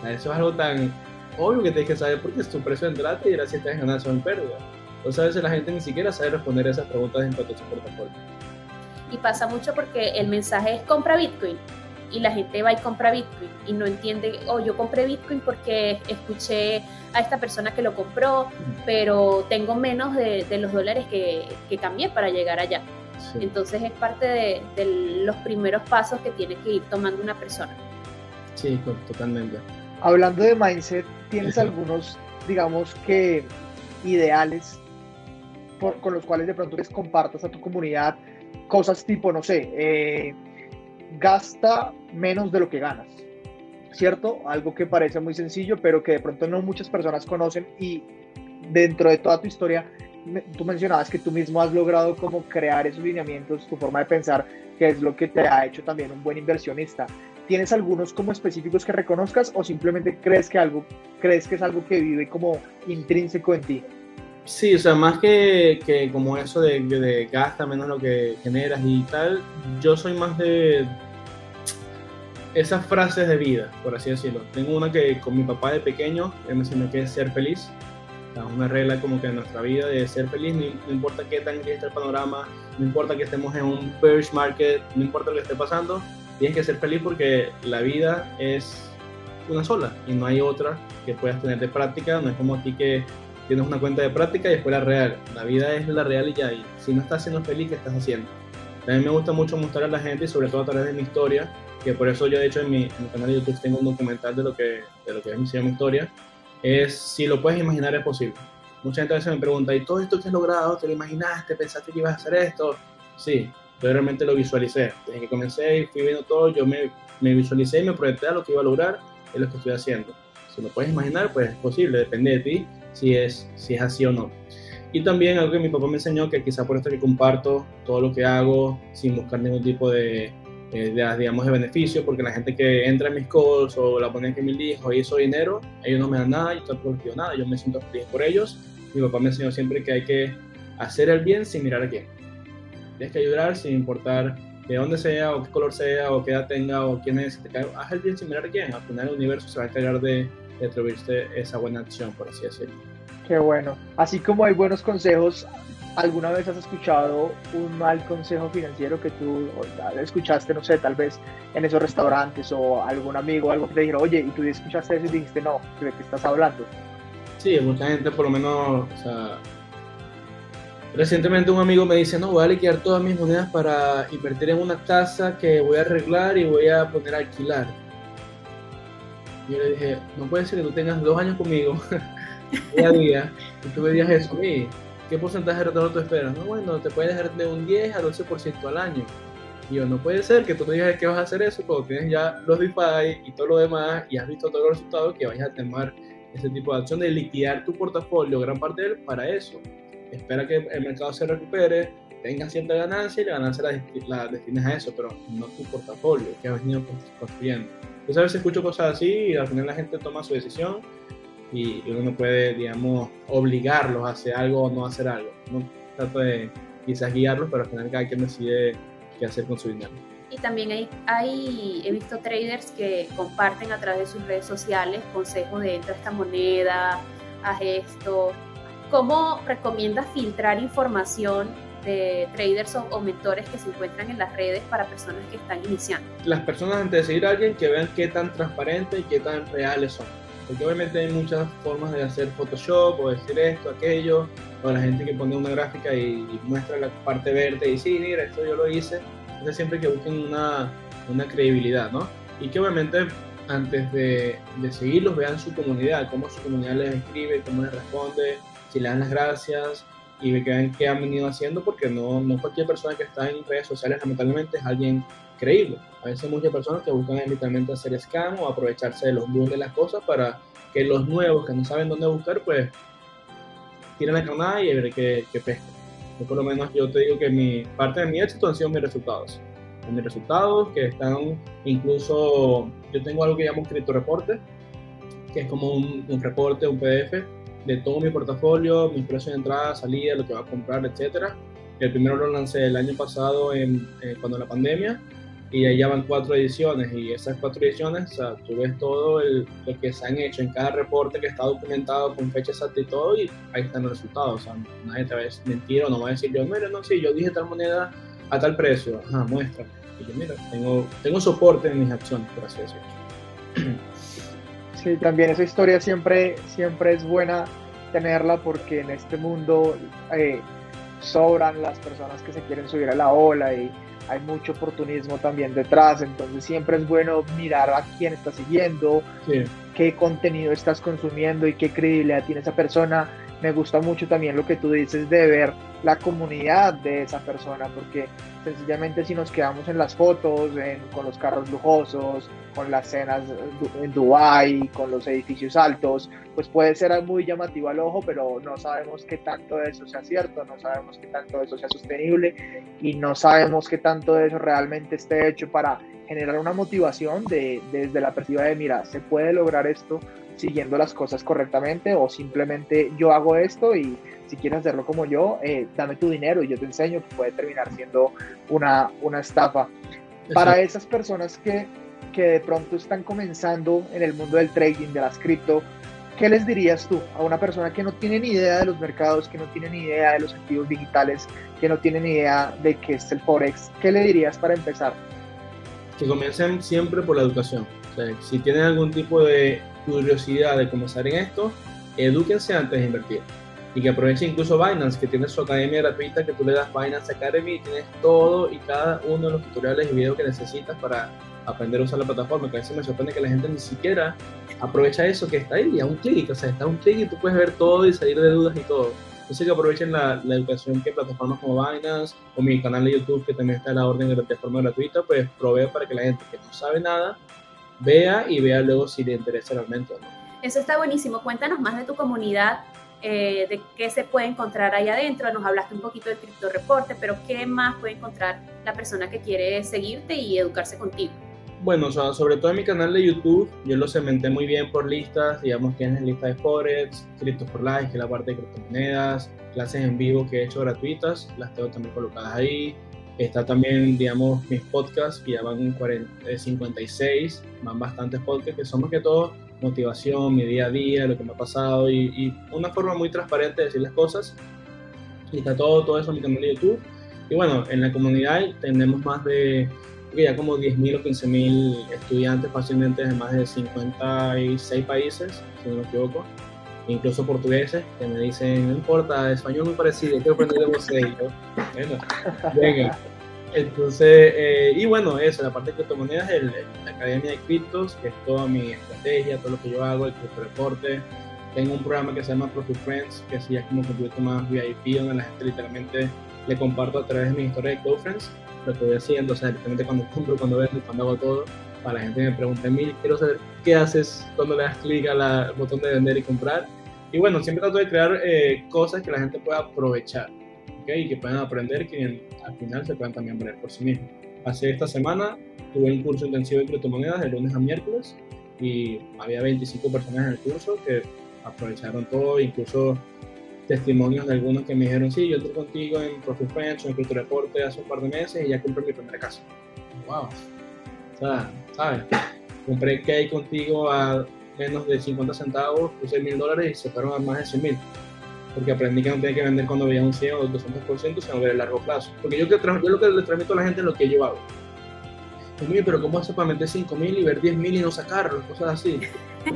Eso es algo tan obvio que tienes que saber porque es tu precio de entrada y si estás ganando o en pérdida. Entonces a veces la gente ni siquiera sabe responder esas preguntas en cuanto a su portafolio y pasa mucho porque el mensaje es compra Bitcoin y la gente va y compra Bitcoin y no entiende, oh, yo compré Bitcoin porque escuché a esta persona que lo compró, pero tengo menos de, los dólares que, que, cambié para llegar allá. Entonces es parte de, de, los primeros pasos que tiene que ir tomando una persona. Sí, totalmente. Hablando de mindset, ¿tienes algunos, digamos que, ideales con los cuales de pronto les compartas a tu comunidad cosas tipo, no sé, eh, gasta menos de lo que ganas, ¿cierto? Algo que parece muy sencillo, pero que de pronto no muchas personas conocen y dentro de toda tu historia, tú mencionabas que tú mismo has logrado como crear esos lineamientos, tu forma de pensar, que es lo que te ha hecho también un buen inversionista. ¿Tienes algunos como específicos que reconozcas o simplemente crees que algo, crees que es algo que vive como intrínseco en ti? Sí, o sea, más que, que como eso de, de, gasta menos lo que generas y tal, yo soy más de esas frases de vida, por así decirlo. Tengo una que con mi papá de pequeño, él me enseñó que es ser feliz. O una regla como que en nuestra vida de ser feliz, no, importa qué tan gris está el panorama, no importa que estemos en un bearish market, no importa lo que esté pasando, tienes que ser feliz porque la vida es una sola y no hay otra que puedas tener de práctica. No es como aquí que tienes una cuenta de práctica y después la real. La vida es la real y ya. Y si no estás siendo feliz, ¿qué estás haciendo? También me gusta mucho mostrar a la gente, y sobre todo a través de mi historia, que por eso yo de hecho en mi, canal de YouTube tengo un documental de lo que, de lo que es mi, historia, es si lo puedes imaginar es posible. Mucha gente a veces me pregunta, ¿y todo esto que has logrado? ¿Te lo imaginaste? ¿Pensaste que ibas a hacer esto? Sí, yo realmente lo visualicé. Desde que comencé y fui viendo todo, yo me, me visualicé y me proyecté a lo que iba a lograr, es lo que estoy haciendo. Si lo puedes imaginar, pues es posible, depende de ti si es, si es así o no. Y también algo que mi papá me enseñó, que quizá por esto que comparto todo lo que hago sin buscar ningún tipo de, eh, de, digamos, de beneficio, porque la gente que entra en mis calls o la ponen que me dijo hizo dinero, ellos no me dan nada, yo no producido nada, yo me siento feliz por ellos. Mi papá me enseñó siempre que hay que hacer el bien sin mirar a quién. Tienes que ayudar sin importar de dónde sea, o qué color sea, o qué edad tenga, o quién es. Haz el bien sin mirar a quién. Al final el universo se va a encargar de, de atribuirte esa buena acción, por así decirlo. Qué bueno. Así como hay buenos consejos, ¿alguna vez has escuchado un mal consejo financiero que tú escuchaste, no sé, tal vez en esos restaurantes o algún amigo, algo que te dijeron, oye, y tú escuchaste eso y dijiste, no, ¿de qué estás hablando? Sí, mucha gente por lo menos, o sea, recientemente un amigo me dice, no, voy a liquidar todas mis monedas para invertir en una casa que voy a arreglar y voy a poner a alquilar. Yo le dije, no puede ser que tú tengas dos años conmigo día a día y tú me digas eso. ¿Qué porcentaje de retorno tú esperas? No, bueno, te puede dejar de un 10 a 12% al año. Y yo, no puede ser que tú me digas que vas a hacer eso cuando tienes ya los DeFi y todo lo demás y has visto todos los resultados que vayas a tomar ese tipo de acción de liquidar tu portafolio, gran parte de él, para eso. Espera que el mercado se recupere, tenga cierta ganancia y la ganancia la, la a eso, pero no tu portafolio que has venido construyendo. Entonces a veces escucho cosas así y al final la gente toma su decisión y uno no puede, digamos, obligarlos a hacer algo o no hacer algo. No trato de quizás guiarlos, pero al final cada quien decide qué hacer con su dinero. Y también hay, hay, he visto traders que comparten a través de sus redes sociales consejos de entra esta moneda, haz esto. ¿Cómo recomiendas filtrar información de traders o, mentores que se encuentran en las redes para personas que están iniciando? Las personas antes de seguir a alguien que vean qué tan transparente y qué tan reales son porque obviamente hay muchas formas de hacer Photoshop o decir esto, aquello, o la gente que pone una gráfica y, muestra la parte verde y sí, mira, esto yo lo hice. Entonces siempre que busquen una, una credibilidad, ¿no? Y que obviamente antes de, de, seguirlos vean su comunidad, cómo su comunidad les escribe, cómo les responde, si le dan las gracias y vean qué han venido haciendo, porque no, no cualquier persona que está en redes sociales lamentablemente es alguien creíble. A veces muchas personas que buscan literalmente hacer scam o aprovecharse de los bugs de las cosas para que los nuevos que no saben dónde buscar, pues tiren la carnada y ver qué, qué pescan. Yo por lo menos yo te digo que mi parte de mi éxito han sido mis resultados. Mis resultados que están incluso, yo tengo algo que llamo cripto reporte, que es como un, un reporte, un PDF de todo mi portafolio, mis precios de entrada, salida, lo que va a comprar, etcétera. El primero lo lancé el año pasado en, eh, cuando la pandemia y ahí ya van cuatro ediciones y esas cuatro ediciones, o sea, tú ves todo el, lo que se han hecho en cada reporte que está documentado con fecha exacta y todo y ahí están los resultados, o sea, nadie te va a mentir o no va a decir yo, mira, no, sí, yo dije tal moneda a tal precio, ajá, muestra. Y yo, mira, tengo, tengo soporte en mis acciones, por así decirlo. Sí, también esa historia siempre, siempre es buena tenerla porque en este mundo... Eh, sobran las personas que se quieren subir a la ola y hay mucho oportunismo también detrás, entonces siempre es bueno mirar a quién está siguiendo, qué contenido estás consumiendo y qué credibilidad tiene esa persona. Me gusta mucho también lo que tú dices de ver la comunidad de esa persona, porque sencillamente si nos quedamos en las fotos, con los carros lujosos, con las cenas en Dubai, con los edificios altos, pues puede ser muy llamativo al ojo, pero no sabemos qué tanto de eso sea cierto, no sabemos qué tanto de eso sea sostenible y no sabemos qué tanto de eso realmente esté hecho para generar una motivación de, desde la perspectiva de, mira, se puede lograr esto siguiendo las cosas correctamente o simplemente yo hago esto y si quieres hacerlo como yo, eh, dame tu dinero y yo te enseño que puede terminar siendo una, una estafa. Para esas personas que, que de pronto están comenzando en el mundo del trading, de las cripto, ¿qué les dirías tú a una persona que no tiene ni idea de los mercados, que no tiene ni idea de los activos digitales, que no tiene ni idea de qué es el Forex? ¿Qué le dirías para empezar? Que comiencen siempre por la educación. si tienen algún tipo de curiosidad de comenzar en esto, edúquense antes de invertir y que aproveche incluso Binance, que tiene su academia gratuita, que tú le das Binance Academy y tienes todo y cada uno de los tutoriales y videos que necesitas para aprender a usar la plataforma, que a veces me sorprende que la gente ni siquiera aprovecha eso que está ahí, a un clic, o sea, está a un clic y tú puedes ver todo y salir de dudas y todo. Entonces que aprovechen la, la, educación que plataformas como Binance o mi canal de YouTube, que también está en la orden de forma gratuita, pues provee para que la gente que no sabe nada vea y vea luego si le interesa realmente o no. Eso está buenísimo. Cuéntanos más de tu comunidad, eh, de qué se puede encontrar ahí adentro. Nos hablaste un poquito del cripto reporte, pero ¿qué más puede encontrar la persona que quiere seguirte y educarse contigo? Bueno, sobre todo en mi canal de YouTube, yo lo cementé muy bien por listas, digamos, tienes lista de Forex, Crypto for Life, que es la parte de criptomonedas, clases en vivo que he hecho gratuitas, las tengo también colocadas ahí. Está también, digamos, mis podcasts, que ya van 40, 56, van bastantes podcasts, que son más que todo motivación, mi día a día, lo que me ha pasado y, una forma muy transparente de decir las cosas. Y está todo, todo eso en mi canal de YouTube. Y bueno, en la comunidad tenemos más de, ya como 10.000 o 15.000 estudiantes fácilmente de más de 56 países, si no me equivoco. Incluso portugueses que me dicen, no importa, español muy parecido, quiero aprender de vos. Bueno, venga. Entonces, eh, y bueno, eso, la parte de criptomonedas, el, la Academia de Criptos, que es toda mi estrategia, todo lo que yo hago, el cripto reporte. Tengo un programa que se llama Profit Friends, que así es como un poquito más VIP, donde la gente literalmente le comparto a través de mi historia de GoFriends lo que voy haciendo, o sea, literalmente cuando compro, cuando vendo, cuando hago todo, para la gente me pregunta, mí quiero saber qué haces cuando le das clic al botón de vender y comprar. Y bueno, siempre trato de crear eh, cosas que la gente pueda aprovechar y que puedan aprender, que al final se puedan también ver por sí mismos. Hace esta semana tuve un curso intensivo de criptomonedas de lunes a miércoles y había 25 personas en el curso que aprovecharon todo, incluso testimonios de algunos que me dijeron, sí, yo estoy contigo en Profit Friends o en hace un par de meses y ya compré mi primera casa. ¡Wow! O sea, ¿sabes? Compré hay contigo a menos de 50 centavos, puse mil dólares y se fueron a más de 100 mil porque aprendí que no tenía que vender cuando veía un 100 o 200%, sino ver a largo plazo. Porque yo, que yo lo que le transmito a la gente es lo que yo hago. Pues, pero ¿cómo hace para meter 5 mil y ver 10 mil y no sacarlo? Cosas así.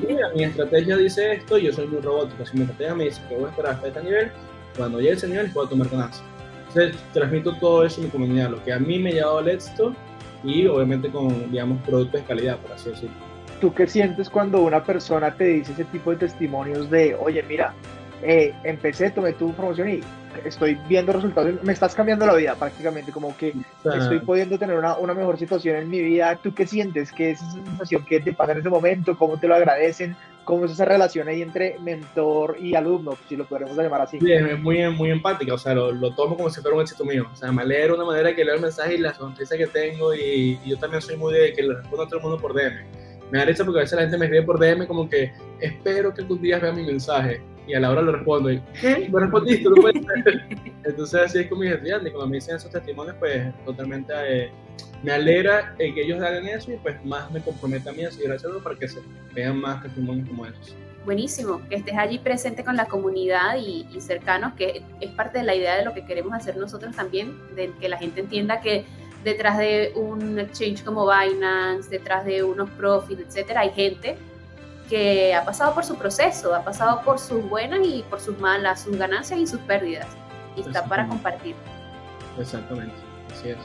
mira, mi estrategia dice esto, yo soy muy robótico. Si mi estrategia me dice que voy a esperar hasta este nivel, cuando llegue ese nivel puedo tomar ganancias. Entonces, transmito todo eso en mi comunidad, lo que a mí me ha llevado al éxito y obviamente con, digamos, productos de calidad, por así decirlo. ¿Tú qué sientes cuando una persona te dice ese tipo de testimonios de, oye, mira, eh, empecé, tomé tu promoción y estoy viendo resultados, me estás cambiando la vida prácticamente, como que estoy pudiendo tener una, una, mejor situación en mi vida. ¿Tú qué sientes? ¿Qué es esa sensación que te pasa en ese momento? ¿Cómo te lo agradecen? ¿Cómo es esa relación ahí entre mentor y alumno, si lo podemos llamar así? Sí, es muy, muy empática, o sea, lo, lo, tomo como si fuera un éxito mío. O sea, me alegra una manera que leo el mensaje y la sonrisa que tengo y, yo también soy muy de que le respondo a todo el mundo por DM. Me da risa porque a veces la gente me escribe por DM como que espero que algún día vea mi mensaje y a la hora le respondo, y, ¿qué? ¿Me respondiste? No puede ser. Entonces así es con mis estudiantes, cuando me dicen esos testimonios, pues totalmente eh, me alegra que ellos hagan eso y pues más me compromete a mí a seguir haciendo para que se vean más testimonios como esos. Buenísimo, que estés allí presente con la comunidad y, y cercanos, que es parte de la idea de lo que queremos hacer nosotros también, de que la gente entienda que detrás de un exchange como Binance, detrás de unos profits, etcétera, hay gente que ha pasado por su proceso, ha pasado por sus buenas y por sus malas, sus ganancias y sus pérdidas. y está para compartir. Exactamente, así es.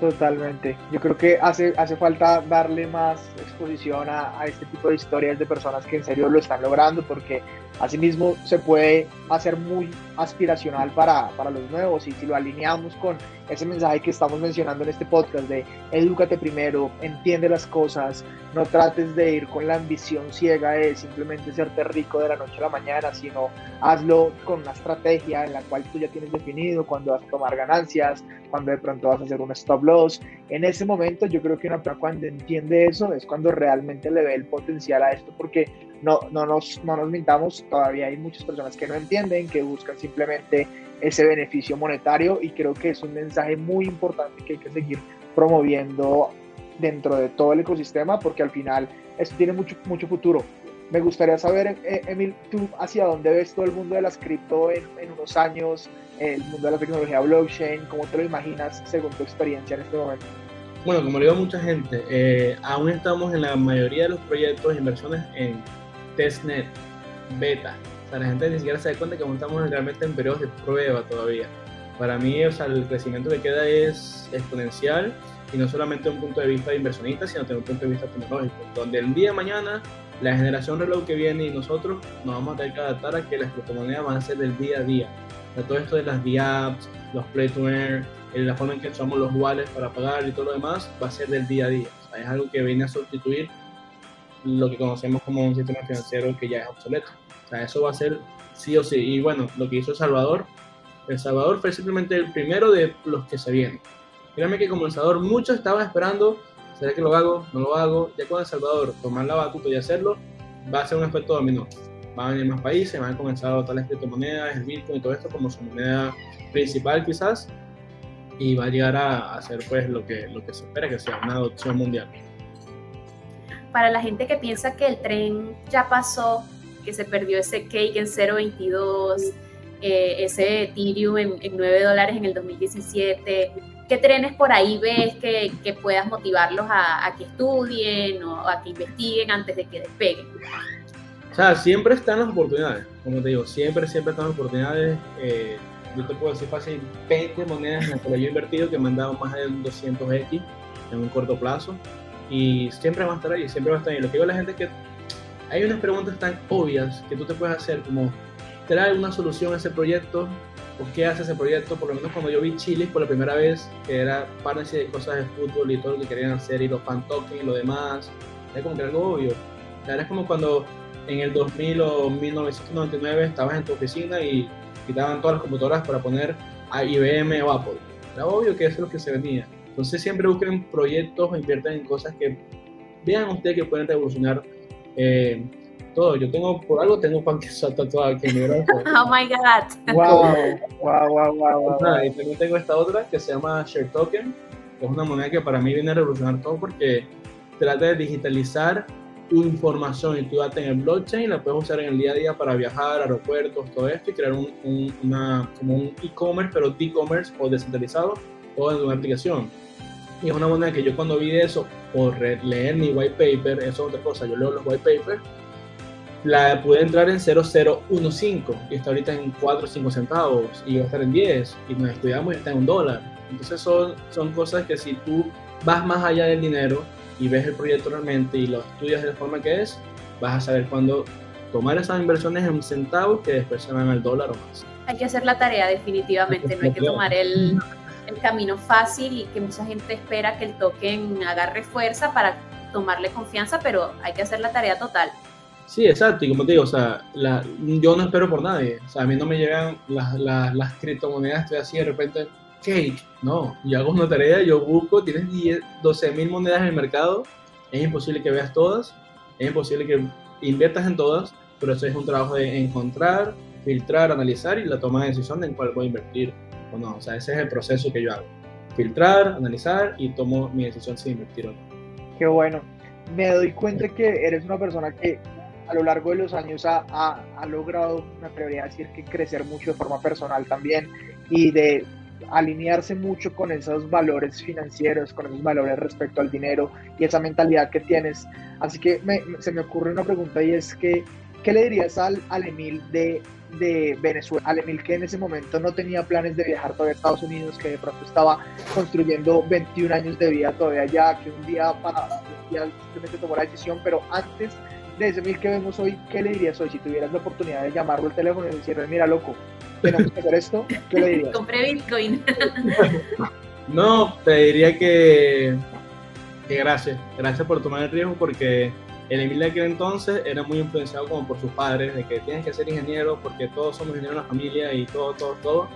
Totalmente. Yo creo que hace, hace falta darle más exposición a, a, este tipo de historias de personas que en serio lo están logrando, porque asimismo se puede hacer muy aspiracional para, para los nuevos y si lo alineamos con ese mensaje que estamos mencionando en este podcast de edúcate primero, entiende las cosas, no trates de ir con la ambición ciega de simplemente serte rico de la noche a la mañana, sino hazlo con una estrategia en la cual tú ya tienes definido cuándo vas a tomar ganancias, cuándo de pronto vas a hacer un stop loss. En ese momento yo creo que una persona cuando entiende eso es cuando realmente le ve el potencial a esto, porque no, no, nos, no nos mintamos, todavía hay muchas personas que no entienden, que buscan simplemente ese beneficio monetario y creo que es un mensaje muy importante que hay que seguir promoviendo dentro de todo el ecosistema porque al final esto tiene mucho, mucho futuro. Me gustaría saber, eh, Emil, tú hacia dónde ves todo el mundo de las cripto en, unos años, el mundo de la tecnología blockchain, cómo te lo imaginas según tu experiencia en este momento. Bueno, como le digo a mucha gente, eh, aún estamos en la mayoría de los proyectos de inversiones en testnet, beta, la gente ni siquiera se da cuenta que estamos realmente en periodos de prueba todavía. Para mí, o sea, el crecimiento que queda es exponencial y no solamente un punto de vista de inversionista, sino desde un punto de vista tecnológico, donde el día de mañana la generación reloj que viene y nosotros nos vamos a tener que adaptar a que las criptomonedas van a ser del día a día. O todo esto de las DApps, los play to earn, la forma en que usamos los wallets para pagar y todo lo demás va a ser del día a día. O sea, es algo que viene a sustituir lo que conocemos como un sistema financiero que ya es obsoleto. O sea, eso va a ser sí o sí. Y bueno, lo que hizo El Salvador, El Salvador fue simplemente el primero de los que se vienen. Créanme que como El Salvador muchos estaban esperando, ¿será que lo hago? ¿No lo hago? Ya con El Salvador tomar la batuta y hacerlo, va a ser un efecto dominó. Van a venir más países, van a comenzar a adoptar las criptomonedas, el Bitcoin y todo esto como su moneda principal quizás, y va a llegar a, hacer pues lo que, lo que se espera que sea una adopción mundial. Para la gente que piensa que el tren ya pasó, que se perdió ese cake en 0.22, eh, ese Ethereum en, 9 dólares en el 2017. ¿Qué trenes por ahí ves que, que puedas motivarlos a, a, que estudien o a que investiguen antes de que despeguen? O sea, siempre están las oportunidades, como te digo, siempre, siempre están las oportunidades. Eh, yo te puedo decir fácil 20 monedas en las que yo he invertido que me han dado más de 200X en un corto plazo y siempre va a estar ahí, siempre va a estar ahí. Lo que digo a la gente es que hay unas preguntas tan obvias que tú te puedes hacer como, ¿trae una solución a ese proyecto? ¿O qué hace ese proyecto? Por lo menos cuando yo vi Chile por la primera vez, que era parte de cosas de fútbol y todo lo que querían hacer, y los fan tokens y lo demás, era como que algo obvio. Era es como cuando en el 2000 o 1999 estabas en tu oficina y quitaban todas las computadoras para poner a IBM o Apple. Era obvio que eso es lo que se venía. Entonces siempre busquen proyectos o inviertan en cosas que vean ustedes que pueden revolucionar eh, todo. Yo tengo, por algo tengo pan tatuado aquí en mi brazo. Oh my God. Wow, wow, wow, wow. y también tengo esta otra que se llama Share Token, que es una moneda que para mí viene a revolucionar todo porque trata de digitalizar tu información y tu data en el blockchain, la puedes usar en el día a día para viajar, aeropuertos, todo esto y crear un, una, como un e-commerce, pero de e-commerce o descentralizado, todo en una aplicación. Y es una moneda que yo cuando vi eso, por leer mi white paper, eso es otra cosa, yo leo los white papers, la pude entrar en 0015 y está ahorita en 4 o 5 centavos y va a estar en 10 y nos estudiamos y está en un dólar. Entonces son, son cosas que si tú vas más allá del dinero y ves el proyecto realmente y lo estudias de la forma que es, vas a saber cuándo tomar esas inversiones en centavos que después se van al dólar o más. Hay que hacer la tarea definitivamente, no hay que tomar el, el camino fácil y que mucha gente espera que el token agarre fuerza para tomarle confianza, pero hay que hacer la tarea total. Sí, exacto, y como te digo, o sea, yo no espero por nadie, o sea, a mí no me llegan las, las, criptomonedas, estoy así de repente, cake, no, yo hago una tarea, yo busco, tienes 10, 12 mil monedas en el mercado, es imposible que veas todas, es imposible que inviertas en todas, pero eso es un trabajo de encontrar, filtrar, analizar y la toma de decisión de en cuál voy a invertir o no. O sea, ese es el proceso que yo hago. Filtrar, analizar y tomo mi decisión si invertir o no. Qué bueno. Me doy cuenta que eres una persona que a lo largo de los años ha, ha, logrado, me atrevería a decir que crecer mucho de forma personal también y de alinearse mucho con esos valores financieros, con esos valores respecto al dinero y esa mentalidad que tienes. Así que se me ocurre una pregunta y es que ¿qué le dirías al, al Emil de, de Venezuela? Al Emil que en ese momento no tenía planes de viajar todavía a Estados Unidos, que de pronto estaba construyendo 21 años de vida todavía allá, que un día, para, un día simplemente tomó la decisión, pero antes de ese Emil que vemos hoy, ¿qué le dirías hoy si tuvieras la oportunidad de llamarlo al teléfono y decirle, mira, loco, tenemos que hacer esto? ¿Qué le dirías? Compré Bitcoin. no, te diría que, que gracias, gracias por tomar el riesgo porque el Emil de aquel entonces era muy influenciado como por sus padres, de que tienes que ser ingeniero porque todos somos ingenieros en la familia y todo, todo, todo.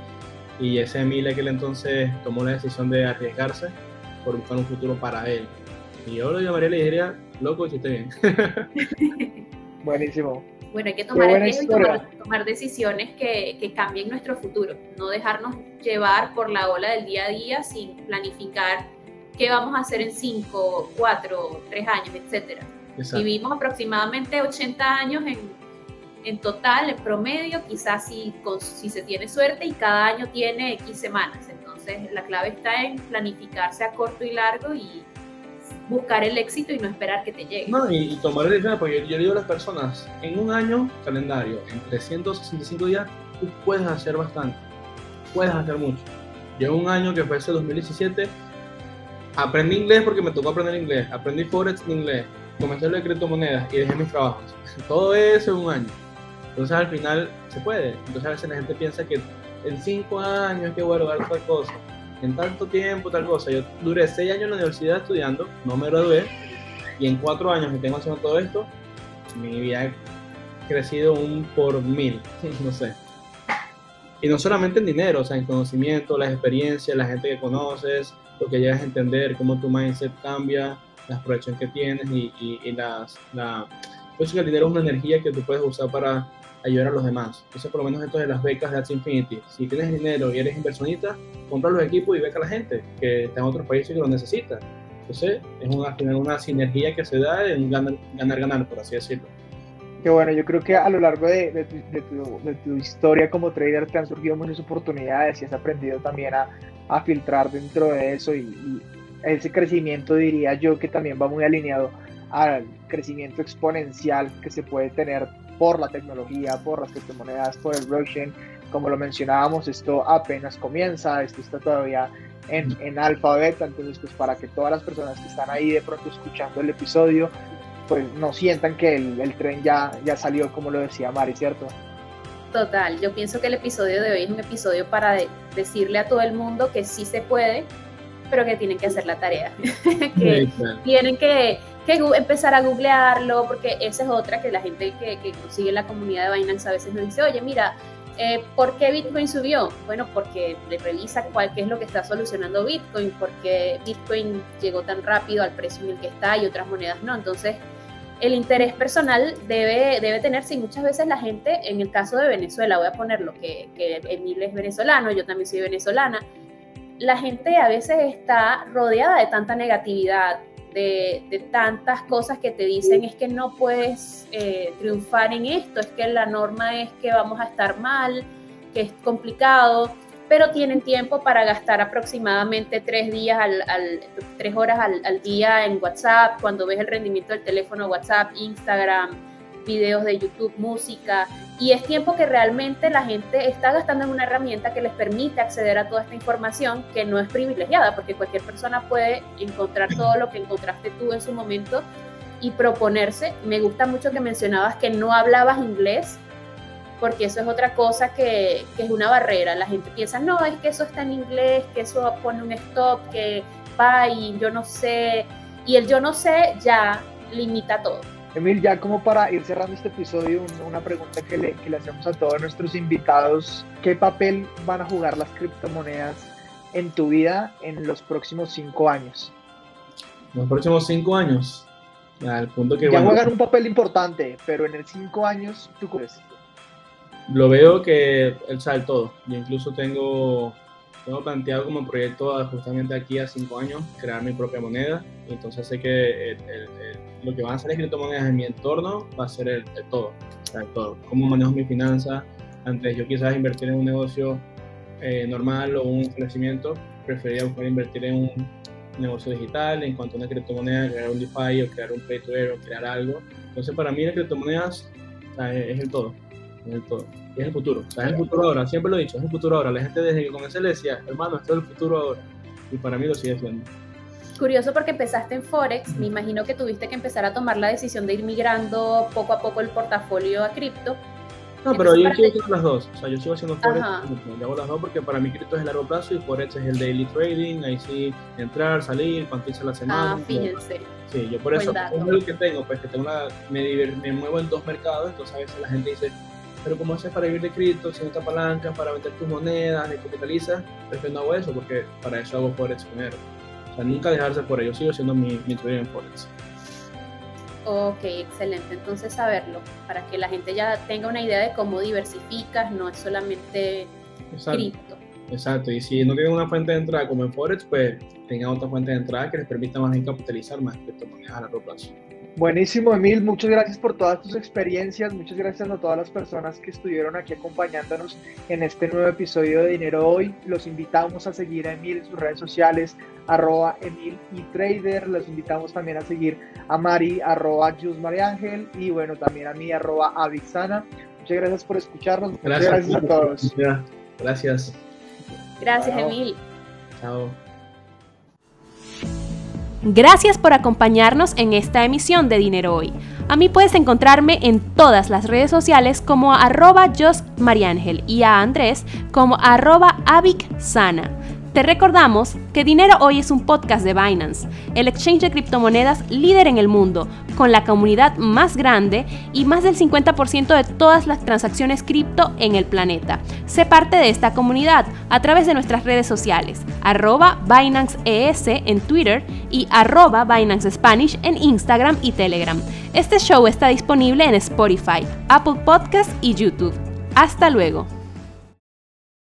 Y ese Emil de aquel entonces tomó la decisión de arriesgarse por buscar un futuro para él. Y yo lo llamaría y le diría, loco, hiciste bien. Buenísimo. Bueno, hay que tomar el riesgo y tomar, tomar, decisiones que, que, cambien nuestro futuro, no dejarnos llevar por la ola del día a día sin planificar qué vamos a hacer en 5, 4, 3 años, etcétera. Vivimos aproximadamente 80 años en, en total, en promedio, quizás si, con, si se tiene suerte y cada año tiene X semanas. Entonces la clave está en planificarse a corto y largo y buscar el éxito y no esperar que te llegue. No, y, tomar el riesgo, porque yo, yo, digo a las personas, en un año calendario, en 365 días, tú puedes hacer bastante, puedes hacer mucho. Yo un año que fue ese 2017, aprendí inglés porque me tocó aprender inglés, aprendí Forex en inglés, comencé a de criptomonedas y dejé mis trabajos. Todo eso en un año. Entonces al final se puede. Entonces a veces la gente piensa que en cinco años que voy a lograr otra cosa. En tanto tiempo, tal cosa. Yo duré seis años en la universidad estudiando, no me gradué. Y en cuatro años que tengo haciendo todo esto, mi vida ha crecido un por mil. no sé. Y no solamente en dinero, o sea, en conocimiento, las experiencias, la gente que conoces, lo que llegas a entender, cómo tu mindset cambia, las proyecciones que tienes y, y, las, la, pues el dinero es una energía que tú puedes usar para ayudar a los demás. Entonces, por lo menos esto de las becas de Ads Infinity. Si tienes dinero y eres inversionista, compra los equipos y beca a la gente que está en otros países que lo necesita. Entonces, es una, una sinergia que se da en ganar-ganar, por así decirlo. Qué bueno, yo creo que a lo largo de, de, tu, de, tu, historia como trader te han surgido muchas oportunidades y has aprendido también a, a filtrar dentro de eso y ese crecimiento diría yo que también va muy alineado al crecimiento exponencial que se puede tener por la tecnología, por las criptomonedas, por el blockchain. Como lo mencionábamos, esto apenas comienza, esto está todavía en, en alfa beta, entonces pues para que todas las personas que están ahí de pronto escuchando el episodio, pues no sientan que el, el tren ya, ya salió, como lo decía Mari, ¿cierto? Total, yo pienso que el episodio de hoy es un episodio para decirle a todo el mundo que sí se puede, pero que tienen que hacer la tarea, que tienen que, que, empezar a googlearlo, porque esa es otra que la gente que, que sigue la comunidad de Binance a veces nos dice, oye, mira, eh, ¿por qué Bitcoin subió? Bueno, porque le revisa cuál qué es lo que está solucionando Bitcoin, porque Bitcoin llegó tan rápido al precio en el que está y otras monedas no. Entonces, el interés personal debe, debe tenerse y muchas veces la gente, en el caso de Venezuela, voy a ponerlo, que, que Emil es venezolano, yo también soy venezolana, la gente a veces está rodeada de tanta negatividad, de, tantas cosas que te dicen es que no puedes eh, triunfar en esto, es que la norma es que vamos a estar mal, que es complicado, pero tienen tiempo para gastar aproximadamente tres días al, tres horas al, al, día en WhatsApp, cuando ves el rendimiento del teléfono WhatsApp, Instagram, videos de YouTube, música, y es tiempo que realmente la gente está gastando en una herramienta que les permite acceder a toda esta información que no es privilegiada, porque cualquier persona puede encontrar todo lo que encontraste tú en su momento y proponerse. Me gusta mucho que mencionabas que no hablabas inglés, porque eso es otra cosa que, que es una barrera. La gente piensa, no, es que eso está en inglés, que eso pone un stop, que y yo no sé. Y el yo no sé ya limita todo. Emil, ya como para ir cerrando este episodio, una pregunta que le, que le hacemos a todos nuestros invitados, ¿qué papel van a jugar las criptomonedas en tu vida en los próximos cinco años? Los próximos cinco años, al punto que... Ya juegan un papel importante, pero en el cinco años, ¿tú crees? Lo veo que él sabe todo. Yo incluso tengo, tengo planteado como proyecto justamente aquí a cinco años crear mi propia moneda. Entonces sé que el, el lo que van a ser criptomonedas en mi entorno va a ser el, todo, o sea, el todo. Cómo manejo mi finanzas. Antes yo quizás invertir en un negocio eh, normal o un crecimiento, preferiría buscar invertir en un negocio digital, en cuanto a una criptomoneda, crear un DeFi o crear un pay o crear algo. Entonces para mí las criptomonedas es, el todo. Es el todo. es el futuro. O sea, es el futuro ahora. Siempre lo he dicho, es el futuro ahora. La gente desde que comencé le decía, hermano, esto es el futuro ahora. Y para mí lo sigue siendo. Curioso porque empezaste en Forex, me imagino que tuviste que empezar a tomar la decisión de ir migrando poco a poco el portafolio a cripto. No, pero yo sigo haciendo las dos. O sea, yo sigo haciendo Forex, yo hago las dos porque para mí cripto es el largo plazo y Forex es el daily trading, ahí sí entrar, salir, cuánto hice la semana. Ah, fíjense. Sí, yo por eso, es lo que tengo, pues que tengo una, me, me muevo en dos mercados, entonces a veces la gente dice, pero ¿cómo haces para vivir de cripto si no te apalancas para vender tus monedas, ni capitalizas? Pues que no hago eso porque para eso hago Forex primero nunca dejarse por ello. Sigo siendo mi, mi trading en Forex. Ok, excelente. Entonces saberlo, para que la gente ya tenga una idea de cómo diversificas, no es solamente cripto. Exacto, y si no tienen una fuente de entrada como en Forex, pues tengan otra fuente de entrada que les permita más bien capitalizar más criptomonedas a largo plazo. Buenísimo, Emil. Muchas gracias por todas tus experiencias. Muchas gracias a todas las personas que estuvieron aquí acompañándonos en este nuevo episodio de Dinero Hoy. Los invitamos a seguir a Emil en sus redes sociales, arroba Emil y Trader. Los invitamos también a seguir a Mari, arroba Jus Ángel y bueno, también a mí, arroba Avixana. Muchas gracias por escucharnos. Muchas gracias, a todos. Gracias. Gracias, Emil. Chao. Gracias por acompañarnos en esta emisión de Dinero Hoy. A mí puedes encontrarme en todas las redes sociales como arroba Mariángel y a Andrés como arroba Sana. Te recordamos que Dinero Hoy es un podcast de Binance, el exchange de criptomonedas líder en el mundo, con la comunidad más grande y más del 50% de todas las transacciones cripto en el planeta. Sé parte de esta comunidad a través de nuestras redes sociales, arroba Binance ES en Twitter y arroba Binance Spanish en Instagram y Telegram. Este show está disponible en Spotify, Apple Podcasts y YouTube. Hasta luego.